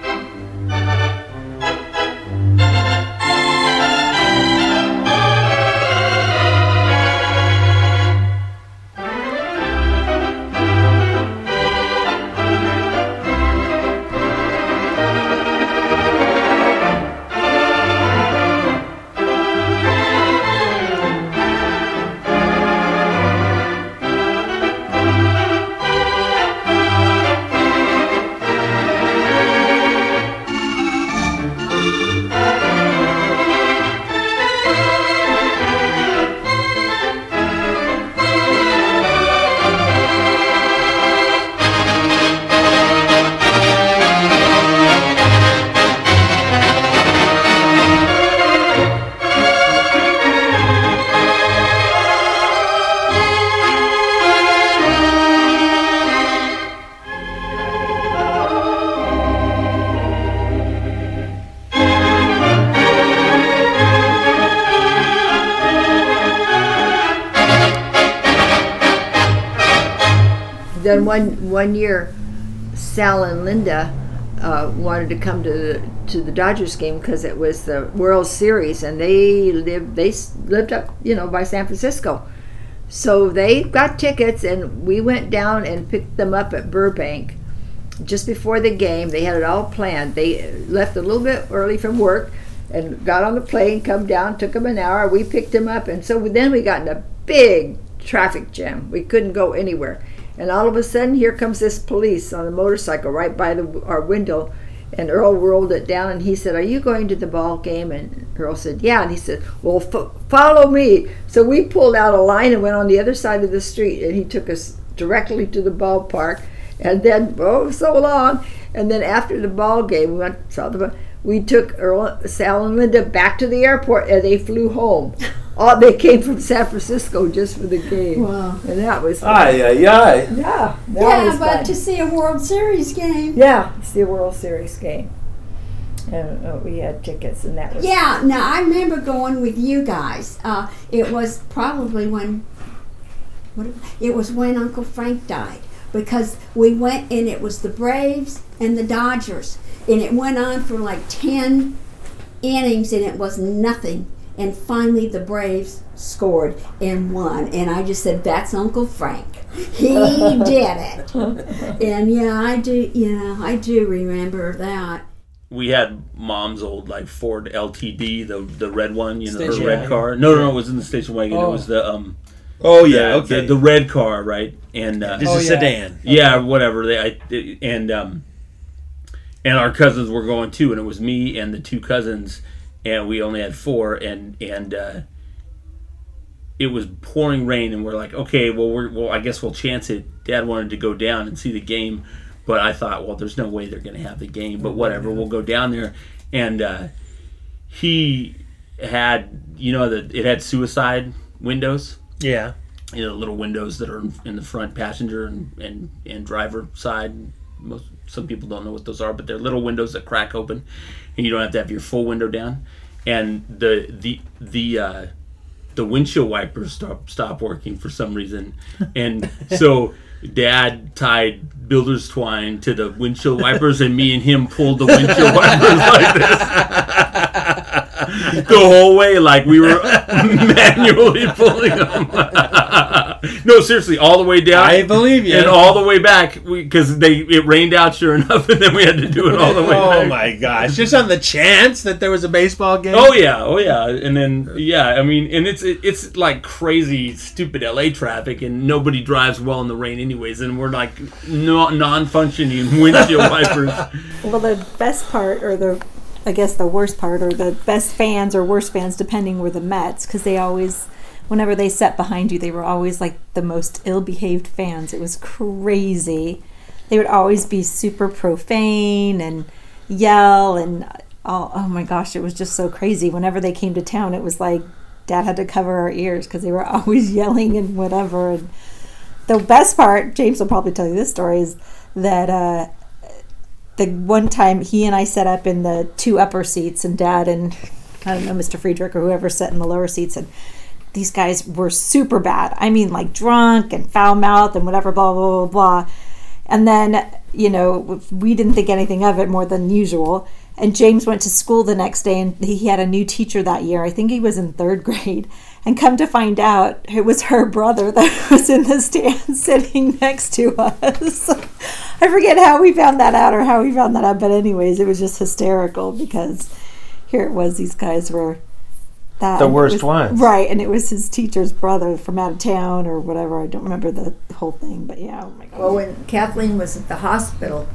Then one one year, Sal and Linda uh, wanted to come to the, to the Dodgers game because it was the World Series, and they lived they lived up you know by San Francisco, so they got tickets, and we went down and picked them up at Burbank. Just before the game, they had it all planned. They left a little bit early from work and got on the plane, come down, took them an hour. We picked them up, and so then we got in a big traffic jam. We couldn't go anywhere. And all of a sudden, here comes this police on a motorcycle right by the, our window. And Earl rolled it down and he said, Are you going to the ball game? And Earl said, Yeah. And he said, Well, fo- follow me. So we pulled out a line and went on the other side of the street. And he took us directly to the ballpark, and then oh so long, and then after the ball game, we went saw the we took Earl, Sal and Linda back to the airport, and they flew home. Oh, they came from San Francisco just for the game, Wow. and that was Aye, aye, aye. yeah, that yeah, was but fun. to see a World Series game. yeah, it's the World Series game, and uh, we had tickets, and that was Yeah, now I remember going with you guys. Uh, it was probably when, what, it was when Uncle Frank died because we went and it was the Braves and the Dodgers, and it went on for like ten innings and it was nothing. And finally, the Braves scored and won, and I just said, "That's Uncle Frank. He did it." and yeah, I do. Yeah, I do remember that. we had mom's old like Ford LTD, the the red one, you know, Station her red wagon. car. No, no, no, it was in the station wagon. It Oh. was the um. Oh, yeah, the, okay. The, the red car, right? And uh, Just a Oh, yeah. sedan. Yeah, whatever. They I, and um, and our cousins were going too, and it was me and the two cousins, and we only had four, and and uh, it was pouring rain, and we're like, okay, well, we're well, I guess we'll chance it. Dad wanted to go down and see the game, but I thought, well, there's no way they're going to have the game, but whatever, we'll go down there, and uh, he had, you know, that it had suicide windows Yeah. you know, little windows that are in the front passenger and, and, and driver side. Most some people don't know what those are, but they're little windows that crack open, and you don't have to have your full window down. And the the the uh, the windshield wipers stop stop working for some reason, and so Dad tied builder's twine to the windshield wipers, and me and him pulled the windshield wipers like this the whole way, like we were manually pulling them. no, seriously, all the way down. I believe you. And all the way back because they it rained out sure enough, and then we had to do it all the way oh back. my gosh! Just on the chance that there was a baseball game. Oh yeah, oh yeah, and then yeah, I mean, and it's it, it's like crazy, stupid LA traffic, and nobody drives well in the rain, anyways, and we're like no, non-functioning windshield wipers. Well, the best part, or the, I guess the worst part, or the best fans or worst fans, depending, were the Mets because they always, whenever they sat behind you, they were always like the most ill-behaved fans. It was crazy. They would always be super profane and yell and oh, oh my gosh, it was just so crazy. Whenever they came to town, it was like Dad had to cover our ears because they were always yelling and whatever. And the best part, James will probably tell you this story, is that uh, the one time he and I sat up in the two upper seats, and Dad and I don't know Mr. Friedrich or whoever sat in the lower seats, and these guys were super bad. I mean, like drunk and foul mouthed and whatever, blah blah blah blah. And then you know we didn't think anything of it more than usual. And James went to school the next day, and he had a new teacher that year. I think he was in third grade. And come to find out, it was her brother that was in the stand sitting next to us. I forget how we found that out or how we found that out, but anyways, it was just hysterical because here it was. These guys were that The and worst was- ones. right? And it was his teacher's brother from out of town or whatever. I don't remember the whole thing, but yeah. Oh my god. Well, when Kathleen was at the hospital,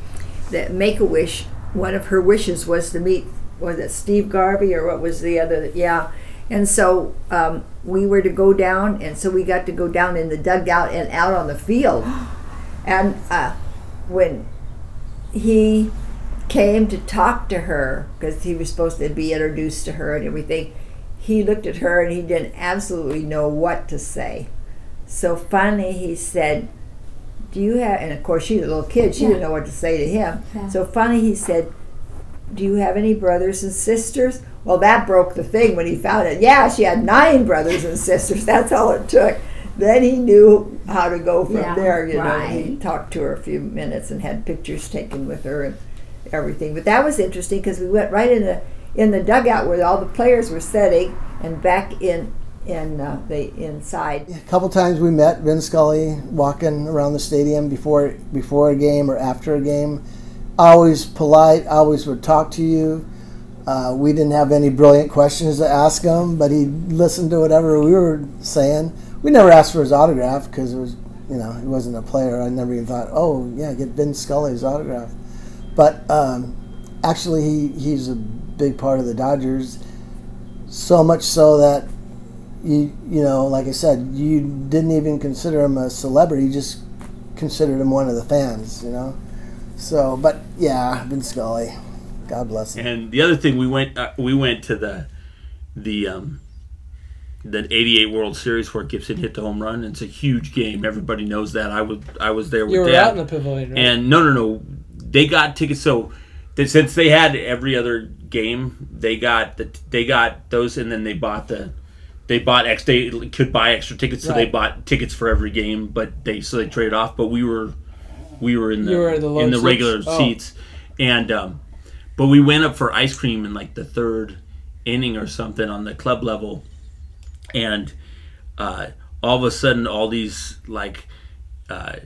that Make a Wish, one of her wishes was to meet was it Steve Garvey or what was the other? Yeah, and so um, we were to go down, and so we got to go down in the dugout and out on the field, and uh, when he came to talk to her because he was supposed to be introduced to her and everything. He looked at her and he didn't absolutely know what to say. So finally he said, Do you have, and of course she's a little kid, she Yeah. didn't know what to say to him. Yeah. So finally he said, Do you have any brothers and sisters? Well, that broke the thing when he found it. Yeah, she had nine brothers and sisters. That's all it took. Then he knew how to go from Yeah, there. You know, he talked to her a few minutes and had pictures taken with her and everything. But that was interesting because we went right in the in the dugout where all the players were sitting, and back in in uh, the inside. A couple times we met Vin Scully walking around the stadium before before a game or after a game. Always polite, always would talk to you. Uh, we didn't have any brilliant questions to ask him, but he listened to whatever we were saying. We never asked for his autograph because it was, you know, he wasn't a player. I never even thought, oh yeah, get Vin Scully's autograph. But um, actually, he, he's a big part of the Dodgers. So much so that you you know, like I said, you didn't even consider him a celebrity. You just considered him one of the fans, you know. So, but yeah, Vin Scully, God bless him. And the other thing, we went uh, we went to the the um, the '88 World Series where Gibson hit the home run. It's a huge game. Everybody knows that. I was I was there with You were Dad. out in the pavilion, right? And no, no, no. They got tickets. So that since they had every other game, they got the they got those, and then they bought the they bought ex they could buy extra tickets, so they bought tickets for every game. But they so they traded off. But we were we were in the, were in the in the seats? regular Oh. seats, and um, but we went up for ice cream in like the third inning or something on the club level, and uh, all of a sudden, all these like uh,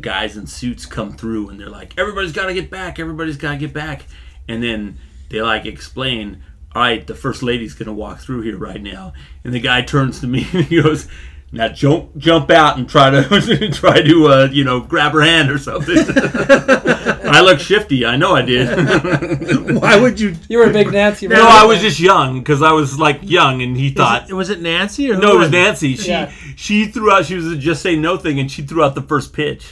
guys in suits come through, and they're like, "Everybody's got to get back! Everybody's got to get back!" And then they like explain, "All right, the first lady's gonna walk through here right now," and the guy turns to me and he goes. Now jump jump out and try to try to uh, you know grab her hand or something. I look shifty. I know I did. Why would you? You were a big Nancy. No, I was just young because I was like young, and he thought it, was it Nancy or no, who it was? Nancy. She Yeah. she threw out. She was a just say no thing, and she threw out the first pitch.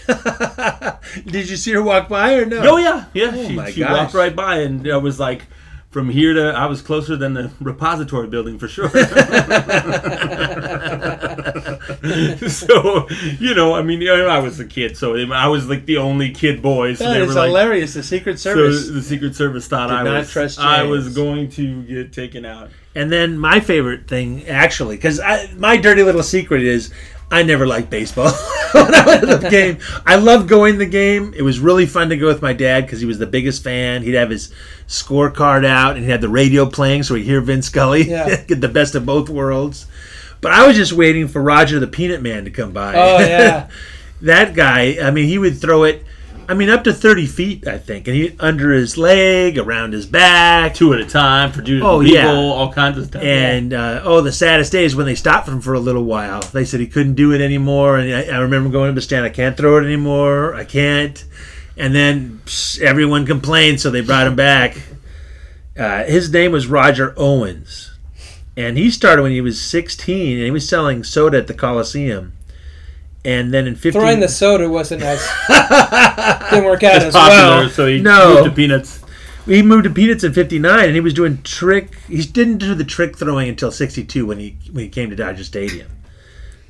Did you see her walk by or no? Oh yeah, yeah. Oh she my she gosh. walked right by, and I was like, from here to I was closer than the repository building for sure. so you know, I mean, I was a kid, so I was like the only kid boy. So That they is were like, hilarious. The Secret Service So the Secret Service thought I was trust I was going to get taken out. And then my favorite thing, actually, because my dirty little secret is I never liked baseball. when I went to the game, I loved going to the game. It was really fun to go with my dad because he was the biggest fan. He'd have his scorecard out and he had the radio playing so he'd hear Vince Scully Yeah. get the best of both worlds. But I was just waiting for Roger the Peanut Man to come by. Oh, yeah. that guy, I mean, he would throw it. I mean, up to thirty feet, I think, and he under his leg, around his back, two at a time for two oh, people, yeah. all kinds of stuff. And uh, oh, the saddest day is when they stopped him for a little while. They said he couldn't do it anymore, and I, I remember going up to the stand. I can't throw it anymore. I can't. And then psh, everyone complained, so they brought him back. Uh, his name was Roger Owens, and he started when he was 16, and he was selling soda at the Coliseum. And then in 15, Throwing the soda wasn't as didn't work out It's as popular, well. so he no. moved to peanuts. He moved to Peanuts in '59, and he was doing trick. He didn't do the trick throwing until '62 when he when he came to Dodger Stadium.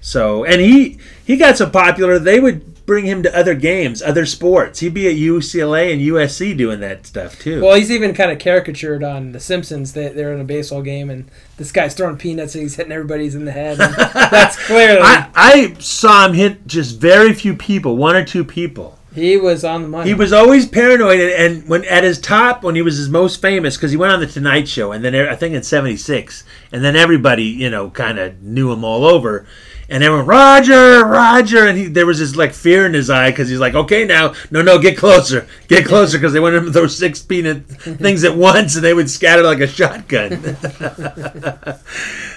So, and he he got so popular they would bring him to other games, other sports. He'd be at UCLA and USC doing that stuff too. Well, he's even kind of caricatured on The Simpsons. They, they're in a baseball game, and this guy's throwing peanuts, and he's hitting everybody's in the head. That's clearly I, I saw him hit just very few people, one or two people. he was on the money. He was always paranoid, and, and when at his top, when he was his most famous, because he went on the Tonight Show, and then I think in '76, and then everybody, you know, kind of knew him all over, and everyone, Roger, Roger, and he, there was this like fear in his eye because he's like, okay, now, no, no, get closer, get closer, because they wanted him to throw six peanut things at once, and they would scatter like a shotgun.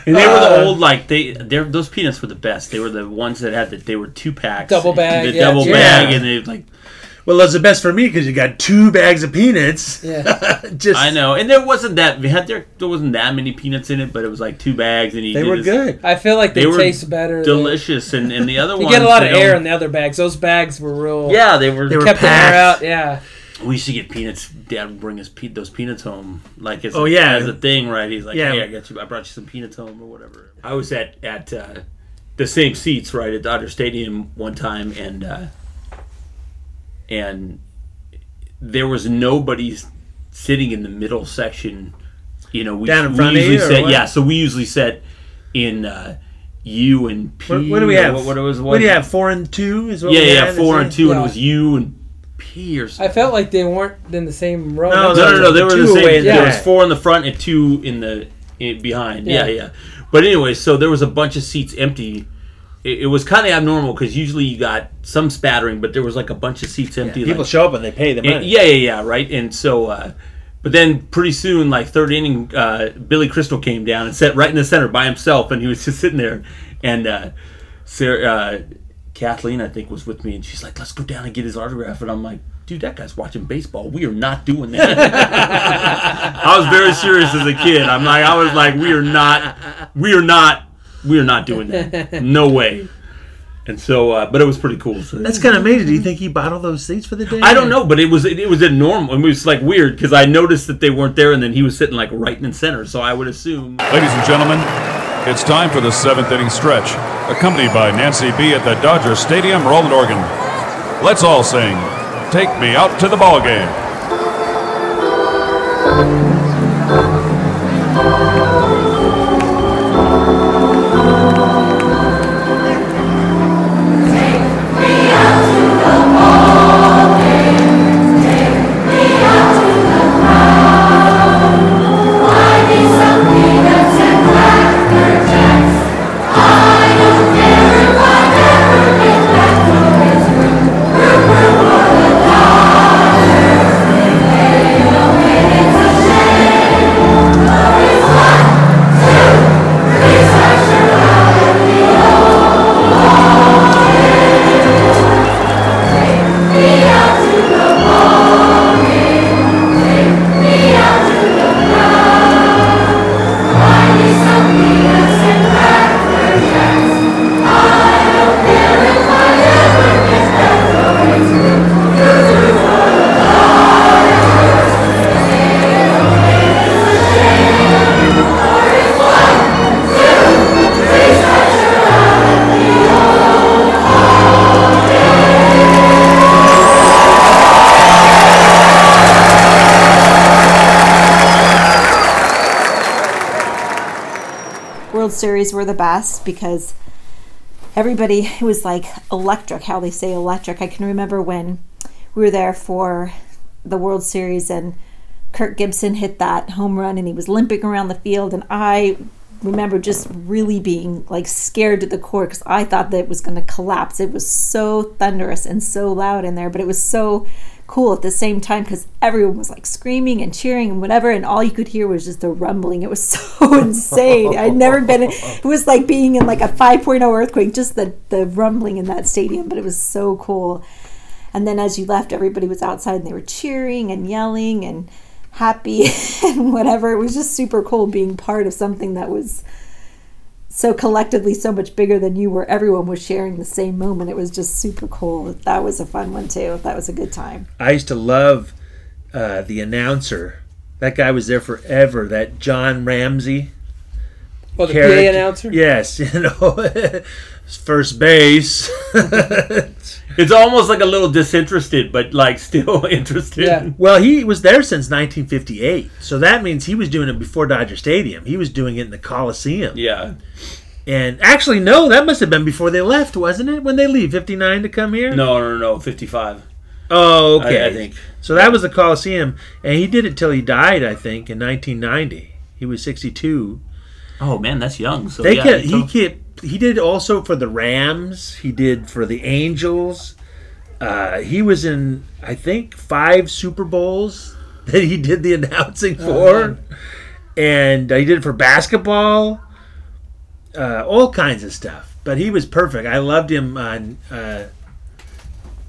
And they were Uh, the old like they they're, those peanuts were the best. They were the ones that had the they were two packs, Double bag, the yeah, double yeah. bag, and they like well, that's the best for me because you got two bags of peanuts. Yeah. just I know, and there wasn't that had there there wasn't that many peanuts in it, but it was like two bags, and he They did were his- good. I feel like they, They were taste better. delicious, and and the other you ones get a lot of air in the other bags. Those bags were real. Yeah, they were. They were kept the air packed. out. Yeah. We used to get peanuts. Dad would bring us pe- those peanuts home, like as Oh, a, yeah. as a thing, right? He's like, Yeah. "Hey, I got you. I brought you some peanuts home, or whatever." I was at at uh, the same seats, right, at Dodger Stadium one time, and uh, and there was nobody sitting in the middle section. You know, we, Down in we front of usually you, or sat, yeah. So we usually sat in uh, U and P. What, what do we have? What, what it was? What do you have? Four and two is what Yeah, we yeah, had, four is and it? two, and it was you and P or something. I felt like they weren't in the same row. No, That's No, no, no. was- They were two the away same. in There was four in the front and two in the in, behind. Yeah. Yeah. yeah, But anyway, so there was a bunch of seats empty. It, it was kind of abnormal because usually you got some spattering, but there was like a bunch of seats empty. People like, show up and they pay the money. yeah, yeah, yeah, right. And so, uh, but then pretty soon, like third inning, uh, Billy Crystal came down and sat right in the center by himself, and he was just sitting there. And uh, Sarah, uh, Kathleen, I think, was with me, and she's like, "Let's go down and get his autograph." And I'm like, "Dude, that guy's watching baseball. We are not doing that." I was very serious as a kid. I'm like, I was like, "We are not, we are not, we are not doing that. No way." And so, uh, but it was pretty cool. So That's kind of amazing. Do you think he bought all those seats for the day? I don't know, but it was it, was a normal. It was like weird because I noticed that they weren't there, and then he was sitting like right in center. So I would assume. Ladies and gentlemen, it's time for the seventh inning stretch, accompanied by Nancy Bea at the Dodger Stadium, Roland, organ. Let's all sing Take Me Out to the Ball Game. Series were the best because everybody was like electric how they say electric. I can remember when we were there for the World Series and Kirk Gibson hit that home run and he was limping around the field and I remember just really being like scared to the core because I thought that it was going to collapse. It was so thunderous and so loud in there, but it was so cool at the same time because everyone was like screaming and cheering and whatever, and all you could hear was just the rumbling. It was so insane. I'd never been. It was like being in like a 5.0 earthquake, just the the rumbling in that stadium. But it was so cool. And then as you left, everybody was outside and they were cheering and yelling and happy and whatever. It was just super cool being part of something that was so collectively so much bigger than you, where everyone was sharing the same moment. It was just super cool. That was a fun one too. That was a good time. I used to love uh, the announcer. That guy was there forever. That John Ramsey. Oh, the character. PA announcer? Yes, you know, first base. It's almost like a little disinterested, but like still interested. Yeah. Well, he was there since 1958, so that means he was doing it before Dodger Stadium. He was doing it in the Coliseum. Yeah. And actually, no, that must have been before they left, wasn't it? When they leave, 59 to come here. No, no, no, fifty-five. Oh, okay. I- I think. so. That was the Coliseum, and he did it till he died. I think in 1990. He was 62. Oh man, that's young. So they yeah, kept, he kept he did also for the Rams. He did for the Angels. Uh, he was in I think five Super Bowls that he did the announcing Oh, for, man. and uh, he did it for basketball. Uh, all kinds of stuff, but he was perfect. I loved him on. Uh,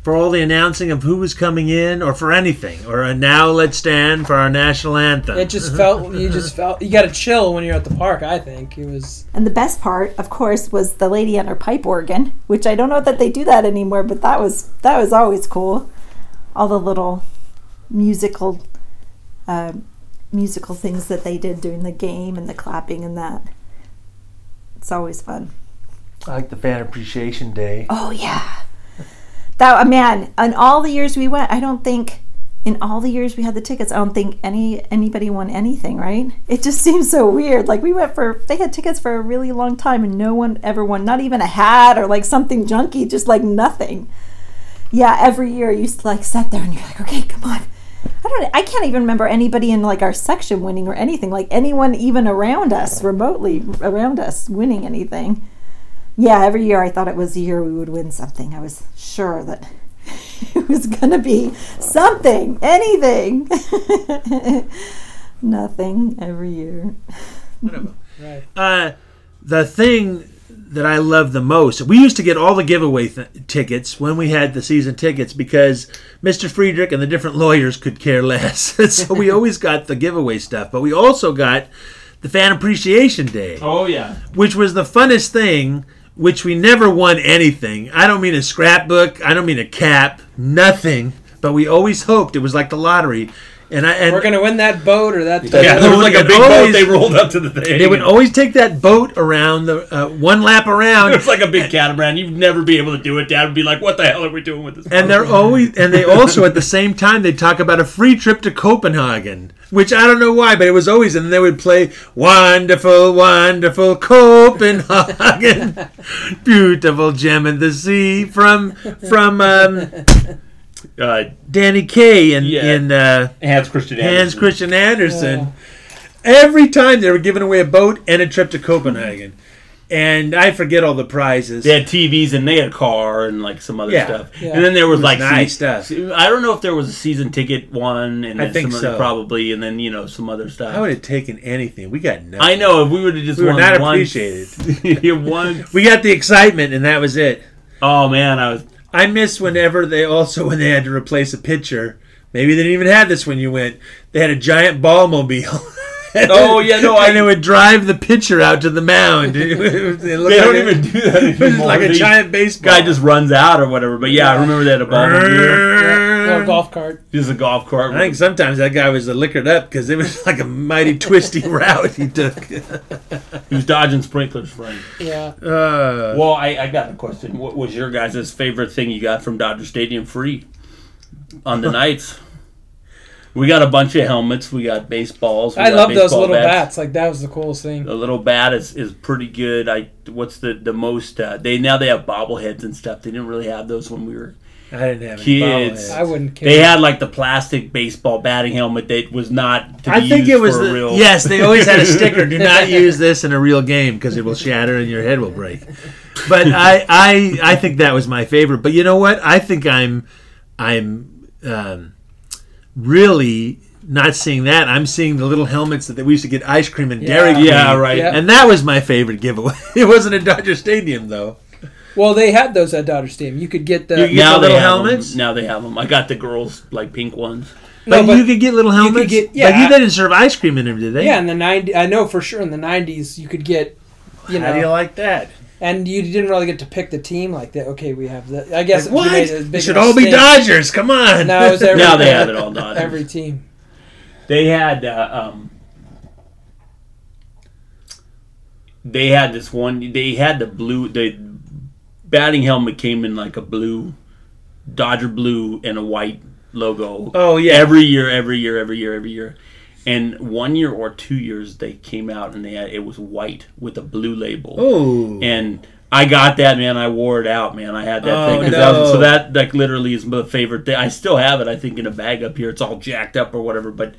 for all the announcing of who was coming in, or for anything, or a now let's stand for our national anthem. It just felt you just felt you got to chill when you're at the park. I think it was. And the best part, of course, was the lady on her pipe organ, which I don't know that they do that anymore, but that was that was always cool. All the little musical uh, musical things that they did during the game and the clapping and that. It's always fun. I like the fan appreciation day. Oh yeah. That uh, man, in all the years we went, I don't think in all the years we had the tickets, I don't think any anybody won anything, right? It just seems so weird. Like we went for they had tickets for a really long time and no one ever won, not even a hat or like something junky, just like nothing. Yeah, every year you like sat there and you're like, okay, come on. I don't. I can't even remember anybody in like our section winning or anything. Like anyone even around us, remotely around us, winning anything. Yeah, every year I thought it was the year we would win something. I was sure that it was going to be something, anything. Nothing every year. Whatever. Right. Uh, the thing that I love the most, we used to get all the giveaway th- tickets when we had the season tickets because Mr. Friedrich and the different lawyers could care less. so we always got the giveaway stuff, but we also got the Fan Appreciation Day. Oh yeah. which was the funnest thing which we never won anything. I don't mean a scrapbook. I don't mean a cap. Nothing. But we always hoped it was like the lottery. And I and We're gonna win that boat or that. Yeah, there was like a would big boat they rolled up to the thing. They would always take that boat around the uh, one lap around. It's like a big catamaran. You'd never be able to do it. Dad would be like, "What the hell are we doing with this?" And they're always, and they also at the same time they talk about a free trip to Copenhagen, which I don't know why, but it was always, and they would play "Wonderful, Wonderful Copenhagen, beautiful gem in the sea" from from um, uh, Danny Kaye and Yeah. in uh, Hans Christian Hans Andersen. Christian Andersen. Every time they were giving away a boat and a trip to Copenhagen, and I forget all the prizes. They had TVs and they had a car and like some other Yeah. stuff. Yeah. And then there was, was like nice se- stuff. I don't know if there was a season ticket one, and I then think some other- so. probably, and then you know some other stuff. I would have taken anything. We got nothing. I know if we would have just we were not one- appreciated. you won. We got the excitement, and that was it. Oh man, I was. I miss whenever they also when they had to replace a pitcher. Maybe they didn't even have this when you went. They had a giant ball mobile. Oh, yeah, no, I- and it would drive the pitcher out to the mound. It looked They like don't a- even do that It was anymore. like a giant baseball. Guy just runs out or whatever. But yeah, I remember they had a ball a golf cart. Just a golf cart. I think sometimes that guy was liquored up because it was like a mighty twisty route he took. he was dodging sprinklers, Frank. Yeah. Uh, Well, I, I got a question. What was your guys' favorite thing you got from Dodger Stadium free on the nights? We got a bunch of helmets. We got baseballs. We I got love those little bats. bats. Like that was the coolest thing. The little bat is, is pretty good. I what's the the most uh, they now they have bobbleheads and stuff. They didn't really have those when we were I didn't have any kids. I wouldn't care. They had like the plastic baseball batting helmet that was not. To I think used it was the, real. yes. They always had a sticker. Do not use this in a real game because it will shatter and your head will break. But I, I, I think that was my favorite. But you know what? I think I'm, I'm um, really not seeing that. I'm seeing the little helmets that we used to get ice cream and Dairy Yeah. Queen. Yeah, right. Yeah. And that was my favorite giveaway. It wasn't at Dodger Stadium though. Well, they had those at Dodger Stadium. You could get the. You get now the they little have helmets? Them. Now they have them. I got the girls like pink ones. But, No, but you could get little you could helmets. get- But you yeah. didn't serve ice cream in them, did they? yeah, in the ninety, I know for sure in the nineties you could get. You know, How do you like that? and you didn't really get to pick the team like that. Okay, we have the. I guess Like, we what? made it as It should all be stink. Dodgers. Come on. No, it was every, Now they have it all Dodgers. Every team. They had uh, um, they had this one. They had the blue. The batting helmet came in like a blue, Dodger blue and a white logo. Oh, yeah. every year, every year, every year, every year. And one year or two years, they came out and they had it was white with a blue label. Oh. and I got that man. I wore it out, man. I had that Oh, thing. 'Cause that was- no. so that like literally is my favorite thing. I still have it. I think in a bag up here. It's all jacked up or whatever, but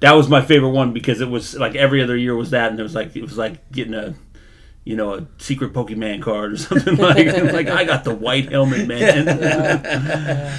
that was my favorite one because it was like every other year was that, and it was like it was like getting a you know a secret Pokemon card or something like. like I got the white helmet, man.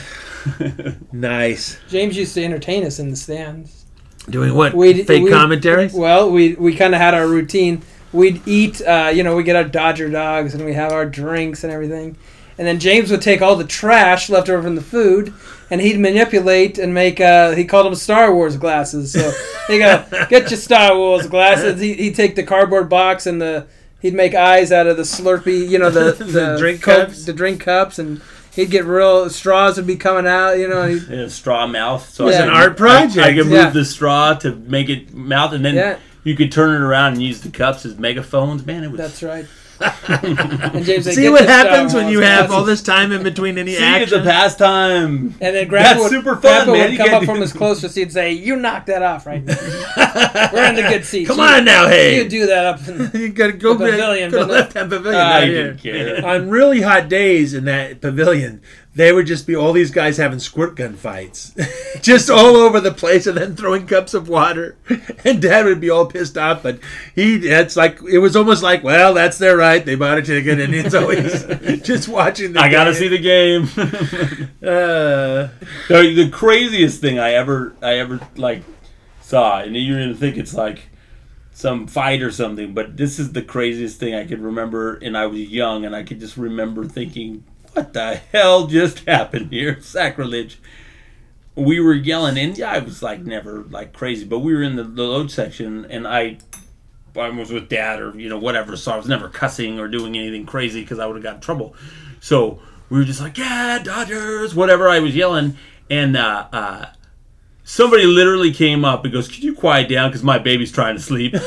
nice. James used to entertain us in the stands. Doing what? We'd- Fake we'd- commentaries? Well, we we kind of had our routine. We'd eat, uh, you know, we get our Dodger dogs and we have our drinks and everything. And then James would take all the trash left over from the food, and he'd manipulate and make. Uh, he called them Star Wars glasses. So he go, get your Star Wars glasses. He, he'd take the cardboard box and the. He'd make eyes out of the Slurpee, you know, the the, The drink Coke- cups? the drink cups, and he'd get real straws would be coming out, you know. He'd, Yeah, straw mouth. So It's I an art project. I, I could move Yeah. the straw to make it mouth, and then Yeah. you could turn it around and use the cups as megaphones. Man, it was. That's right. And James See what happens when you have all this time in between any See, it's action. a pastime. And then Grandpa That's would, super fun, Grandpa man. would You come up do- from his closest seat and say, "You knock that off right now. We're in the good seats. Come You- on now, hey. You do that up in you gotta go the back pavilion, to the left hand pavilion. I right ah, didn't here. care. On really hot days in that pavilion, they would just be all these guys having squirt gun fights, just all over the place, and then throwing cups of water. And Dad would be all pissed off, but he it's like it was almost like, well, that's their right. They bought a ticket, and it's always just watching. the I gotta see the game. Uh, the, the craziest thing I ever I ever like saw, and you're gonna think it's like some fight or something, but this is the craziest thing I could remember. And I was young, and I could just remember thinking, "What the hell just happened here? Sacrilege!" We were yelling, and yeah, I was like never like crazy, but we were in the, the loge section, and I I was with dad or you know whatever, so I was never cussing or doing anything crazy because I would have got in trouble. So we were just like, yeah, Dodgers, whatever. I was yelling, and uh, uh, somebody literally came up and goes, "Could you quiet down? Because my baby's trying to sleep." That's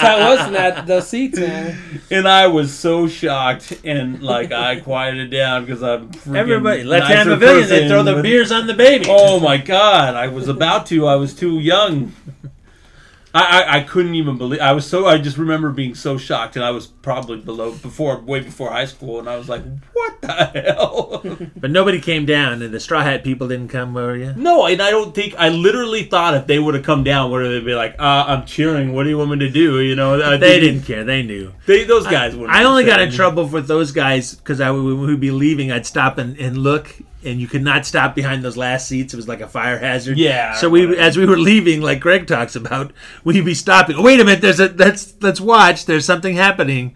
how it was in that the seats, man. And I was so shocked, and like I quieted down because I'm freaking Everybody, Left nicer Hand Pavilion, they throw the beers on the baby. Oh my god! I was about to. I was too young. I, I, I couldn't even believe. I was so. I just remember being so shocked, and I was probably below before, way before high school, and I was like, "What the hell?" But nobody came down, and the Straw Hat people didn't come, were you? No, and I don't think I literally thought if they would have come down, would they'd be like, uh, "I'm cheering. What do you want me to do?" You know, I they didn't care. They knew. They those guys wouldn't. I only got in trouble with those guys because I would, we'd be leaving, I'd stop and, and look, and you could not stop behind those last seats. It was like a fire hazard. Yeah, So we, as we were leaving, like Greg talks about, we'd be stopping. Oh, wait a minute, there's a let's let's watch. There's something happening.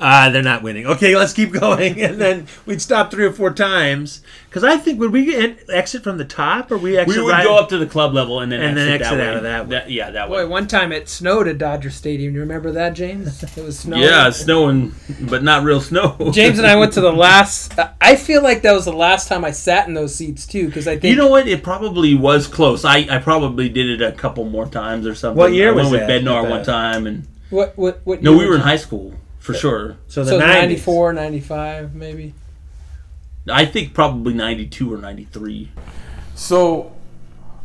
Uh, they're not winning. Okay, let's keep going. And then we'd stop three or four times because I think would we en- exit from the top or we exit We would right- go up to the club level and then and then exit, exit that out way. of that. That- yeah, that way. Boy, one time it snowed at Dodger Stadium. You remember that, James? It was snowing. Yeah, snowing, but not real snow. James and I went to the last. I feel like that was the last time I sat in those seats too, because I think You know what? It probably was close. I, I probably did it a couple more times or something. What year I went was with that? Bednar one time, and what what what? no, we were in it? high school for sure. So, 94, 95, maybe. I think probably ninety two or ninety three. So,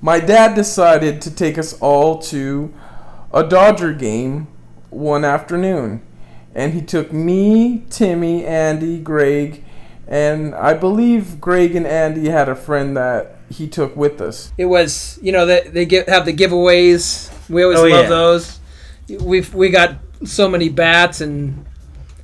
my dad decided to take us all to a Dodger game one afternoon. And he took me, Timmy, Andy, Greg, and I believe Greg and Andy had a friend that he took with us. It was you know they they give, have the giveaways. We always Oh, love yeah. those. We've we got so many bats and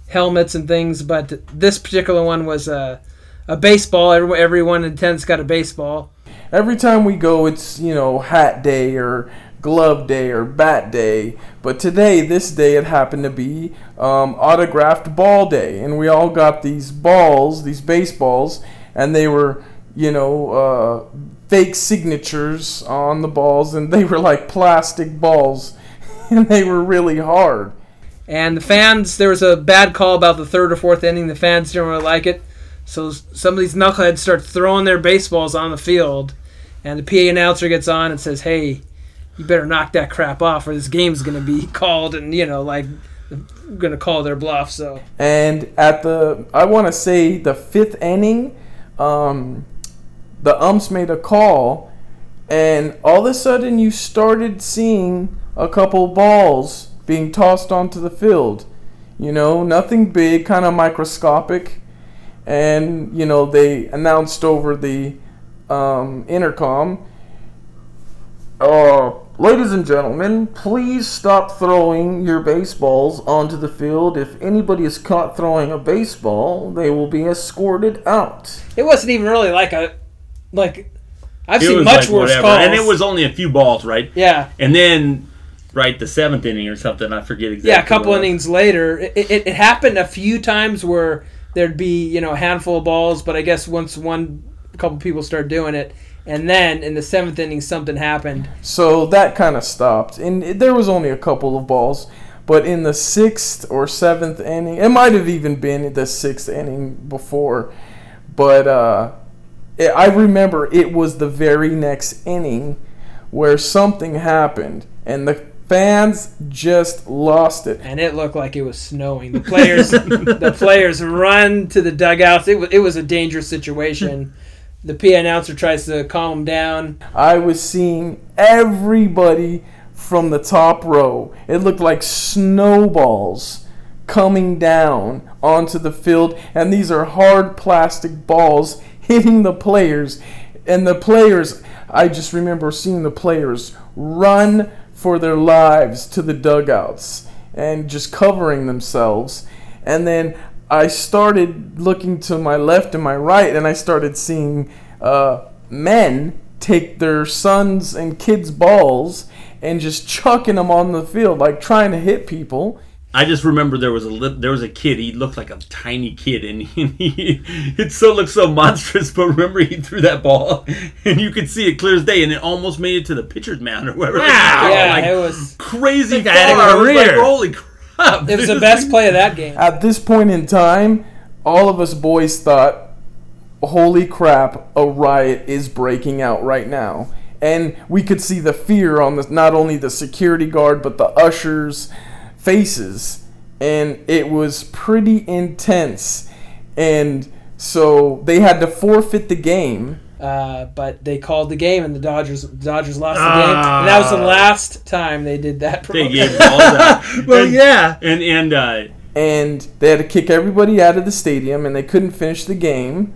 helmets and things, but this particular one was a a baseball. Everyone in attendance got a baseball. Every time we go, it's, you know, hat day or glove day or bat day. But today, this day, it happened to be um, autographed ball day. And we all got these balls, these baseballs, and they were, you know, uh, fake signatures on the balls, and they were like plastic balls, and they were really hard. And the fans, there was a bad call about the third or fourth inning. The fans didn't really like it. So some of these knuckleheads start throwing their baseballs on the field. And the PA announcer gets on and says, hey, you better knock that crap off or this game's going to be called. And, you know, like, going to call their bluff. So And at the, I want to say the fifth inning, um, the umps made a call, and all of a sudden you started seeing a couple balls being tossed onto the field. You know, nothing big, kind of microscopic. And, you know, they announced over the um, intercom uh, ladies and gentlemen, please stop throwing your baseballs onto the field. If anybody is caught throwing a baseball, they will be escorted out. it wasn't even really like a, like, I've It seen much like worse whatever. calls. and it was only a few balls, right? Yeah. And then, right, the seventh inning or something. I forget exactly. Yeah, a couple what it was. innings later, it, it, it happened a few times where there'd be you know a handful of balls, but I guess once one couple people start doing it, and then in the seventh inning something happened. So that kind of stopped. And it- there was only a couple of balls. But in the sixth or seventh inning, it might have even been the sixth inning before. But uh, it, I remember it was the very next inning where something happened. And the fans just lost it. And it looked like it was snowing. The players, the players run to the dugouts. It was it was a dangerous situation. The PA announcer tries to calm them down. I was seeing everybody from the top row. It looked like snowballs coming down onto the field, and these are hard plastic balls hitting the players. And the players, I just remember seeing the players run for their lives to the dugouts and just covering themselves. And then I started looking to my left and my right, and I started seeing uh, men take their sons and kids' balls and just chucking them on the field, like trying to hit people. I just remember there was a li- there was a kid. He looked like a tiny kid, and he, it so looked so monstrous. But remember, he threw that ball, and you could see it clear as day, and it almost made it to the pitcher's mound or whatever. Wow. Yeah, like, it was crazy. That had a far. I was like, career. Holy crap! It was the best play of that game. At this point in time, all of us boys thought, holy crap, a riot is breaking out right now. And we could see the fear on the, not only the security guard, but the ushers' faces. And it was pretty intense. And so they had to forfeit the game. Uh, but they called the game, and the Dodgers Dodgers lost the game, and that was the Ah. last time they did that. They gave balls out. Well, And- yeah. and and uh, and they had to kick everybody out of the stadium, and they couldn't finish the game.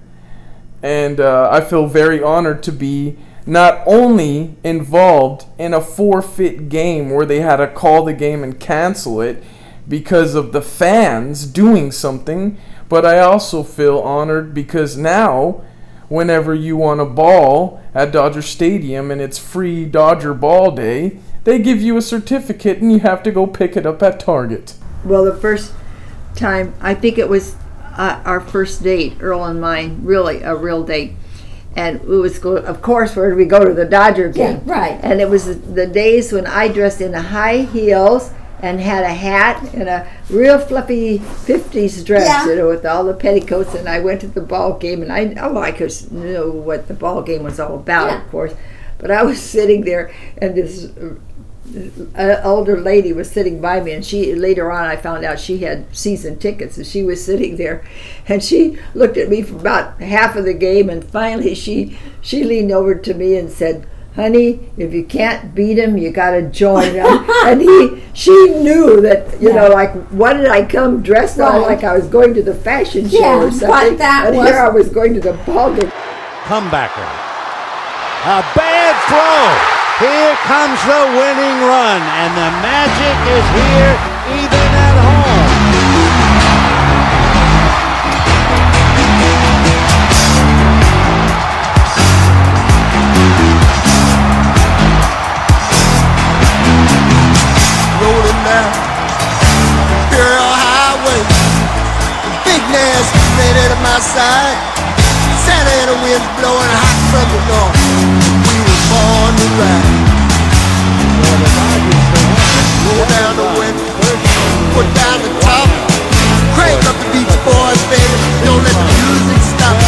And uh, I feel very honored to be not only involved in a forfeit game where they had to call the game and cancel it because of the fans doing something, but I also feel honored because now, whenever you want a ball at Dodger Stadium and it's free Dodger Ball Day, they give you a certificate and you have to go pick it up at Target. Well, the first time, I think it was uh, our first date, Earl and mine, really a real date. And it was, go- of course, where did we go to the Dodger game? Yeah, right. And it was the days when I dressed in high heels and had a hat and a real fluffy 50s dress, Yeah. you know, with all the petticoats. And I went to the ball game, and I, oh, I could know what the ball game was all about, Yeah. of course. But I was sitting there, and this an older lady was sitting by me, and she later on I found out she had season tickets, and she was sitting there, and she looked at me for about half of the game, and finally she she leaned over to me and said. Honey, if you can't beat him, you gotta join him. and he, she knew that, you know, like, what did I come dressed on Right. like I was going to the fashion show Yeah, or but something? that and was- here I was going to the ball game. Comebacker. A bad throw. Here comes the winning run, and the magic is here even at home. rolling down Imperial Highway. Big nasty lady at my side. Santa winds blowing hot from the north. Roll down the window, put down the top. Crank up the Beach Boys, baby. Don't let the music stop.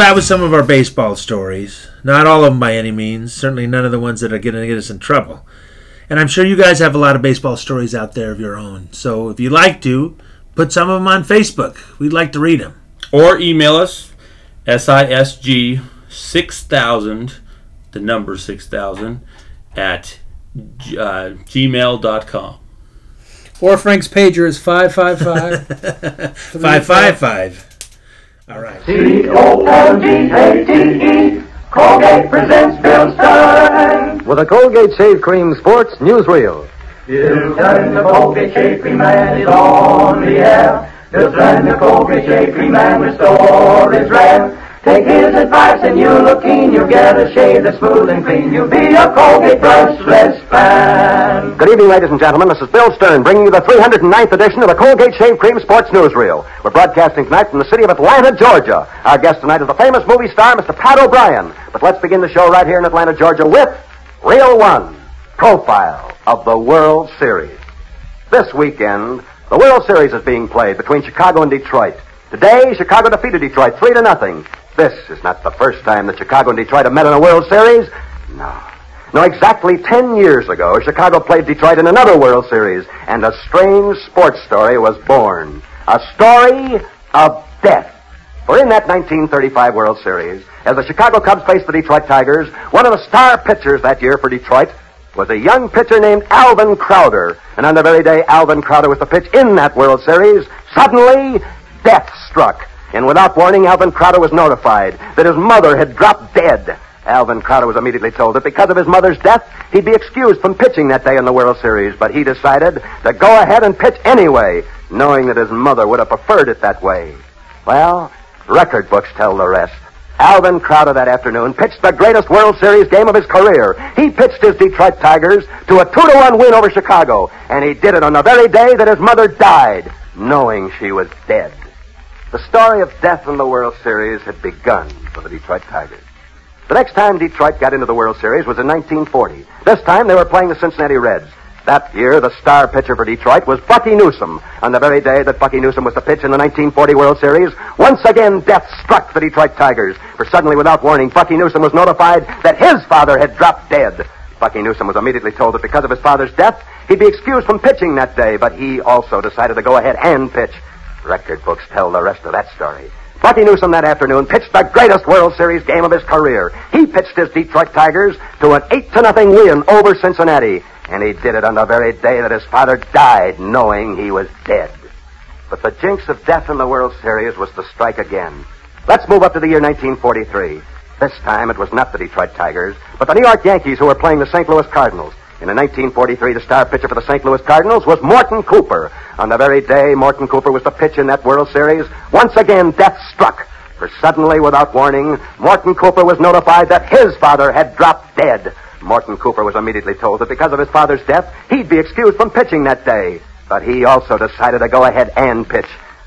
That was some of our baseball stories. Not all of them by any means. Certainly none of the ones that are going to get us in trouble. And I'm sure you guys have a lot of baseball stories out there of your own. So if you'd like to, put some of them on Facebook. We'd like to read them. or email us sisg six thousand, the number six thousand, at g- uh, gmail.com. Or Frank's pager is 555 555. All right. C-O-L-G-A-T-E. Colgate presents Bill Stern. With a Colgate Shave Cream Sports Newsreel. Bill Stern, the Colgate Shave Cream Man is on the air. Bill Stern, the Colgate Shave Cream Man restore is rare. Take his advice and you'll look keen. You'll get a shave that's smooth and clean. You'll be a Colgate brushless fan. Good evening, ladies and gentlemen. This is Bill Stern bringing you the 309th edition of the Colgate Shave Cream Sports Newsreel. We're broadcasting tonight from the city of Atlanta, Georgia. Our guest tonight is the famous movie star, Mr. Pat O'Brien. But let's begin the show right here in Atlanta, Georgia with Reel One, profile of the World Series. This weekend, the World Series is being played between Chicago and Detroit. Today, Chicago defeated Detroit 3 to nothing. This is not the first time that Chicago and Detroit have met in a World Series. No. No, exactly 10 years ago, Chicago played Detroit in another World Series, and a strange sports story was born. A story of death. For in that 1935 World Series, as the Chicago Cubs faced the Detroit Tigers, one of the star pitchers that year for Detroit was a young pitcher named Alvin Crowder. And on the very day Alvin Crowder was to pitch in that World Series, suddenly death struck. And without warning, Alvin Crowder was notified that his mother had dropped dead. Alvin Crowder was immediately told that because of his mother's death, he'd be excused from pitching that day in the World Series. But he decided to go ahead and pitch anyway, knowing that his mother would have preferred it that way. Well, record books tell the rest. Alvin Crowder that afternoon pitched the greatest World Series game of his career. He pitched his Detroit Tigers to a two to one win over Chicago, and he did it on the very day that his mother died, knowing she was dead. The story of death in the World Series had begun for the Detroit Tigers. The next time Detroit got into the World Series was in 1940. This time they were playing the Cincinnati Reds. That year, the star pitcher for Detroit was Bucky Newsom. On the very day that Bucky Newsom was to pitch in the 1940 World Series, once again death struck the Detroit Tigers. For suddenly, without warning, Bucky Newsom was notified that his father had dropped dead. Bucky Newsom was immediately told that because of his father's death, he'd be excused from pitching that day, but he also decided to go ahead and pitch. Record books tell the rest of that story. Bucky Newsom that afternoon pitched the greatest World Series game of his career. He pitched his Detroit Tigers to an eight to nothing win over Cincinnati, and he did it on the very day that his father died, knowing he was dead. But the jinx of death in the World Series was to strike again. Let's move up to the year 1943. This time it was not the Detroit Tigers, but the New York Yankees who were playing the St. Louis Cardinals. In 1943, the star pitcher for the St. Louis Cardinals was Morton Cooper. On the very day Morton Cooper was to pitch in that World Series, once again death struck. For suddenly, without warning, Morton Cooper was notified that his father had dropped dead. Morton Cooper was immediately told that because of his father's death, he'd be excused from pitching that day. But he also decided to go ahead and pitch.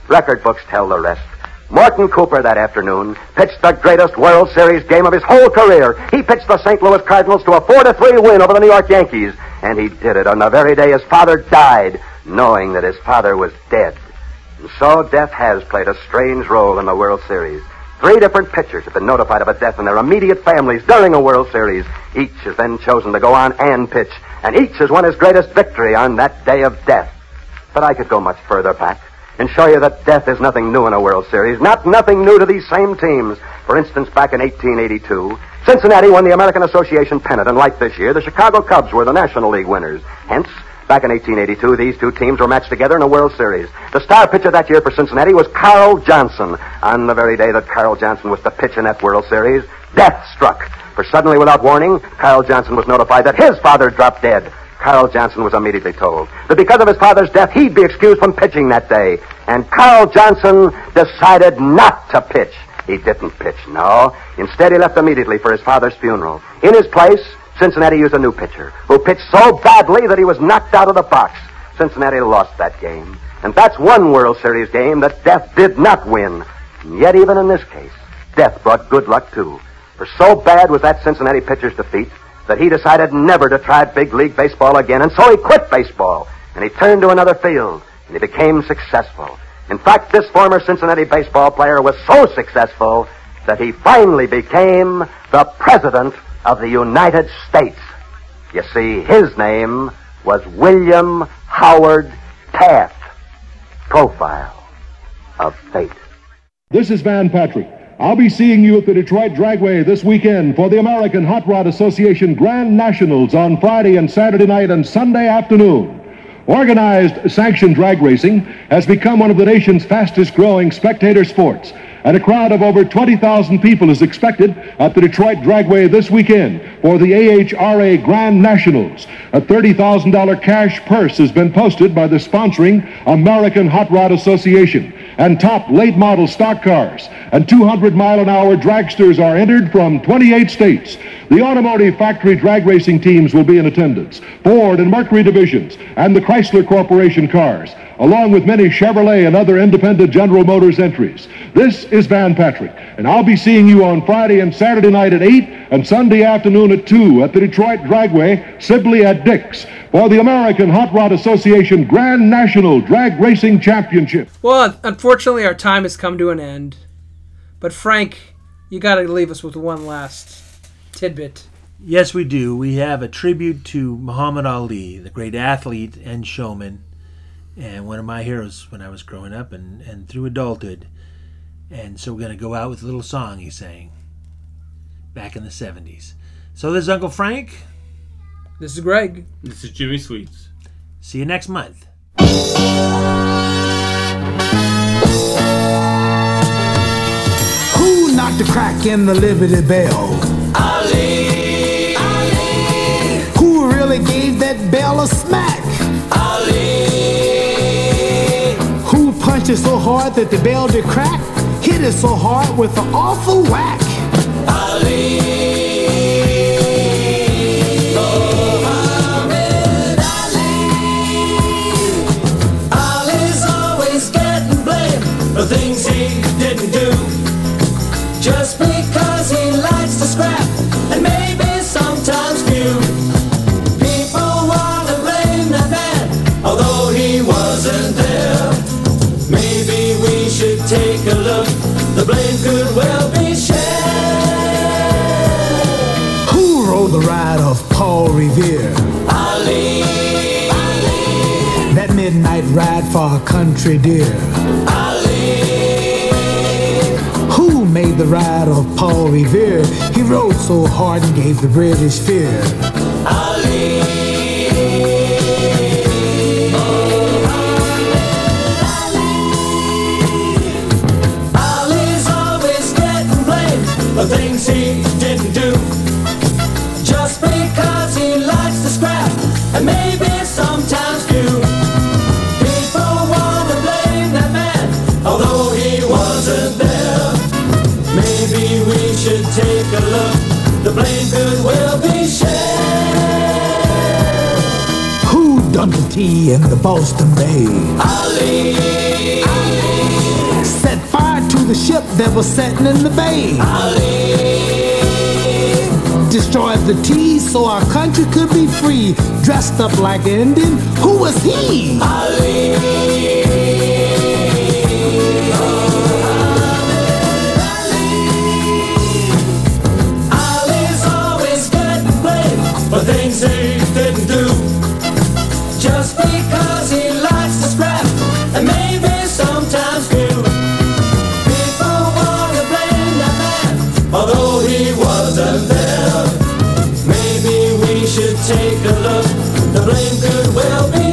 Record books tell the rest. Morton Cooper that afternoon pitched the greatest World Series game of his whole career. He pitched the St. Louis Cardinals to a 4 to 3 win over the New York Yankees. And he did it on the very day his father died, knowing that his father was dead. And so death has played a strange role in the World Series. Three different pitchers have been notified of a death in their immediate families during a World Series. Each has then chosen to go on and pitch, and each has won his greatest victory on that day of death. But I could go much further back and show you that death is nothing new in a World Series, not nothing new to these same teams. For instance, back in 1882, Cincinnati won the American Association pennant, and like this year, the Chicago Cubs were the National League winners. Hence, back in 1882, these two teams were matched together in a World Series. The star pitcher that year for Cincinnati was Carl Johnson. On the very day that Carl Johnson was to pitch in that World Series, death struck. For suddenly, without warning, Carl Johnson was notified that his father dropped dead. Carl Johnson was immediately told that because of his father's death, he'd be excused from pitching that day. And Carl Johnson decided not to pitch. He didn't pitch, no. Instead, he left immediately for his father's funeral. In his place, Cincinnati used a new pitcher who pitched so badly that he was knocked out of the box. Cincinnati lost that game. And that's one World Series game that Death did not win. And yet, even in this case, Death brought good luck, too. For so bad was that Cincinnati pitcher's defeat that he decided never to try big league baseball again, and so he quit baseball, and he turned to another field, and he became successful. In fact, this former Cincinnati baseball player was so successful that he finally became the President of the United States. You see, his name was William Howard Taft. Profile of Fate. This is Van Patrick. I'll be seeing you at the Detroit Dragway this weekend for the American Hot Rod Association Grand Nationals on Friday and Saturday night and Sunday afternoon. Organized sanctioned drag racing has become one of the nation's fastest growing spectator sports, and a crowd of over 20,000 people is expected at the Detroit Dragway this weekend for the AHRA Grand Nationals. A $30,000 cash purse has been posted by the sponsoring American Hot Rod Association, and top late model stock cars. And 200 mile an hour dragsters are entered from 28 states. The automotive factory drag racing teams will be in attendance, Ford and Mercury divisions, and the Chrysler Corporation cars, along with many Chevrolet and other independent General Motors entries. This is Van Patrick, and I'll be seeing you on Friday and Saturday night at 8 and Sunday afternoon at 2 at the Detroit Dragway, Sibley at Dix, for the American Hot Rod Association Grand National Drag Racing Championship. Well, unfortunately, our time has come to an end. But Frank, you got to leave us with one last tidbit. Yes, we do. We have a tribute to Muhammad Ali, the great athlete and showman, and one of my heroes when I was growing up and, and through adulthood. And so we're going to go out with a little song he sang back in the 70s. So this is Uncle Frank. This is Greg. This is Jimmy Sweets. See you next month. Who knocked the crack in the Liberty Bell? Ali. Ali. Who really gave that bell a smack? It so hard that the bell did crack? Hit it so hard with an awful whack. Ali. Paul Revere? Ali. That midnight ride for a country dear. Ali. Who made the ride of Paul Revere? He rode so hard and gave the British fear. Ali Ali Ali's always getting sometimes few. People want to blame that man, although he wasn't there. Maybe we should take a look. The blame could well be shared. Who done the tea in the Boston Bay? Ali. Set fire to the ship that was setting in the bay. Destroyed the tea so our country could be free. Dressed up like an Indian. Who was he? Ali's take a look. The blame could well be